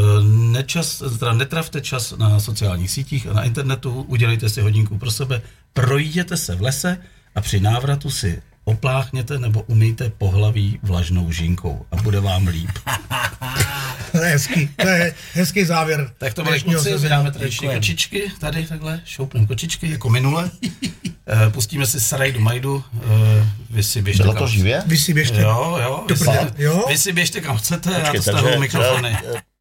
nečas, teda netravte čas na sociálních sítích a na internetu, udělejte si hodinku pro sebe, projděte se v lese a při návratu si opláchněte nebo umyjte pohlaví vlažnou žinkou a bude vám líp. To je hezký, to je hezký závěr. Tak to byly kluci, vydáme tradiční kočičky, tady takhle, šoupneme kočičky, jako minule. Eh, Pustíme si Sarajdu Majdu, eh, vy si běžte Bylo kam to živě? Vy si běžte. Jo, jo, vy si, jo? vy si běžte kam chcete, já to Počkej, stahuju takže- mikrofony. takže-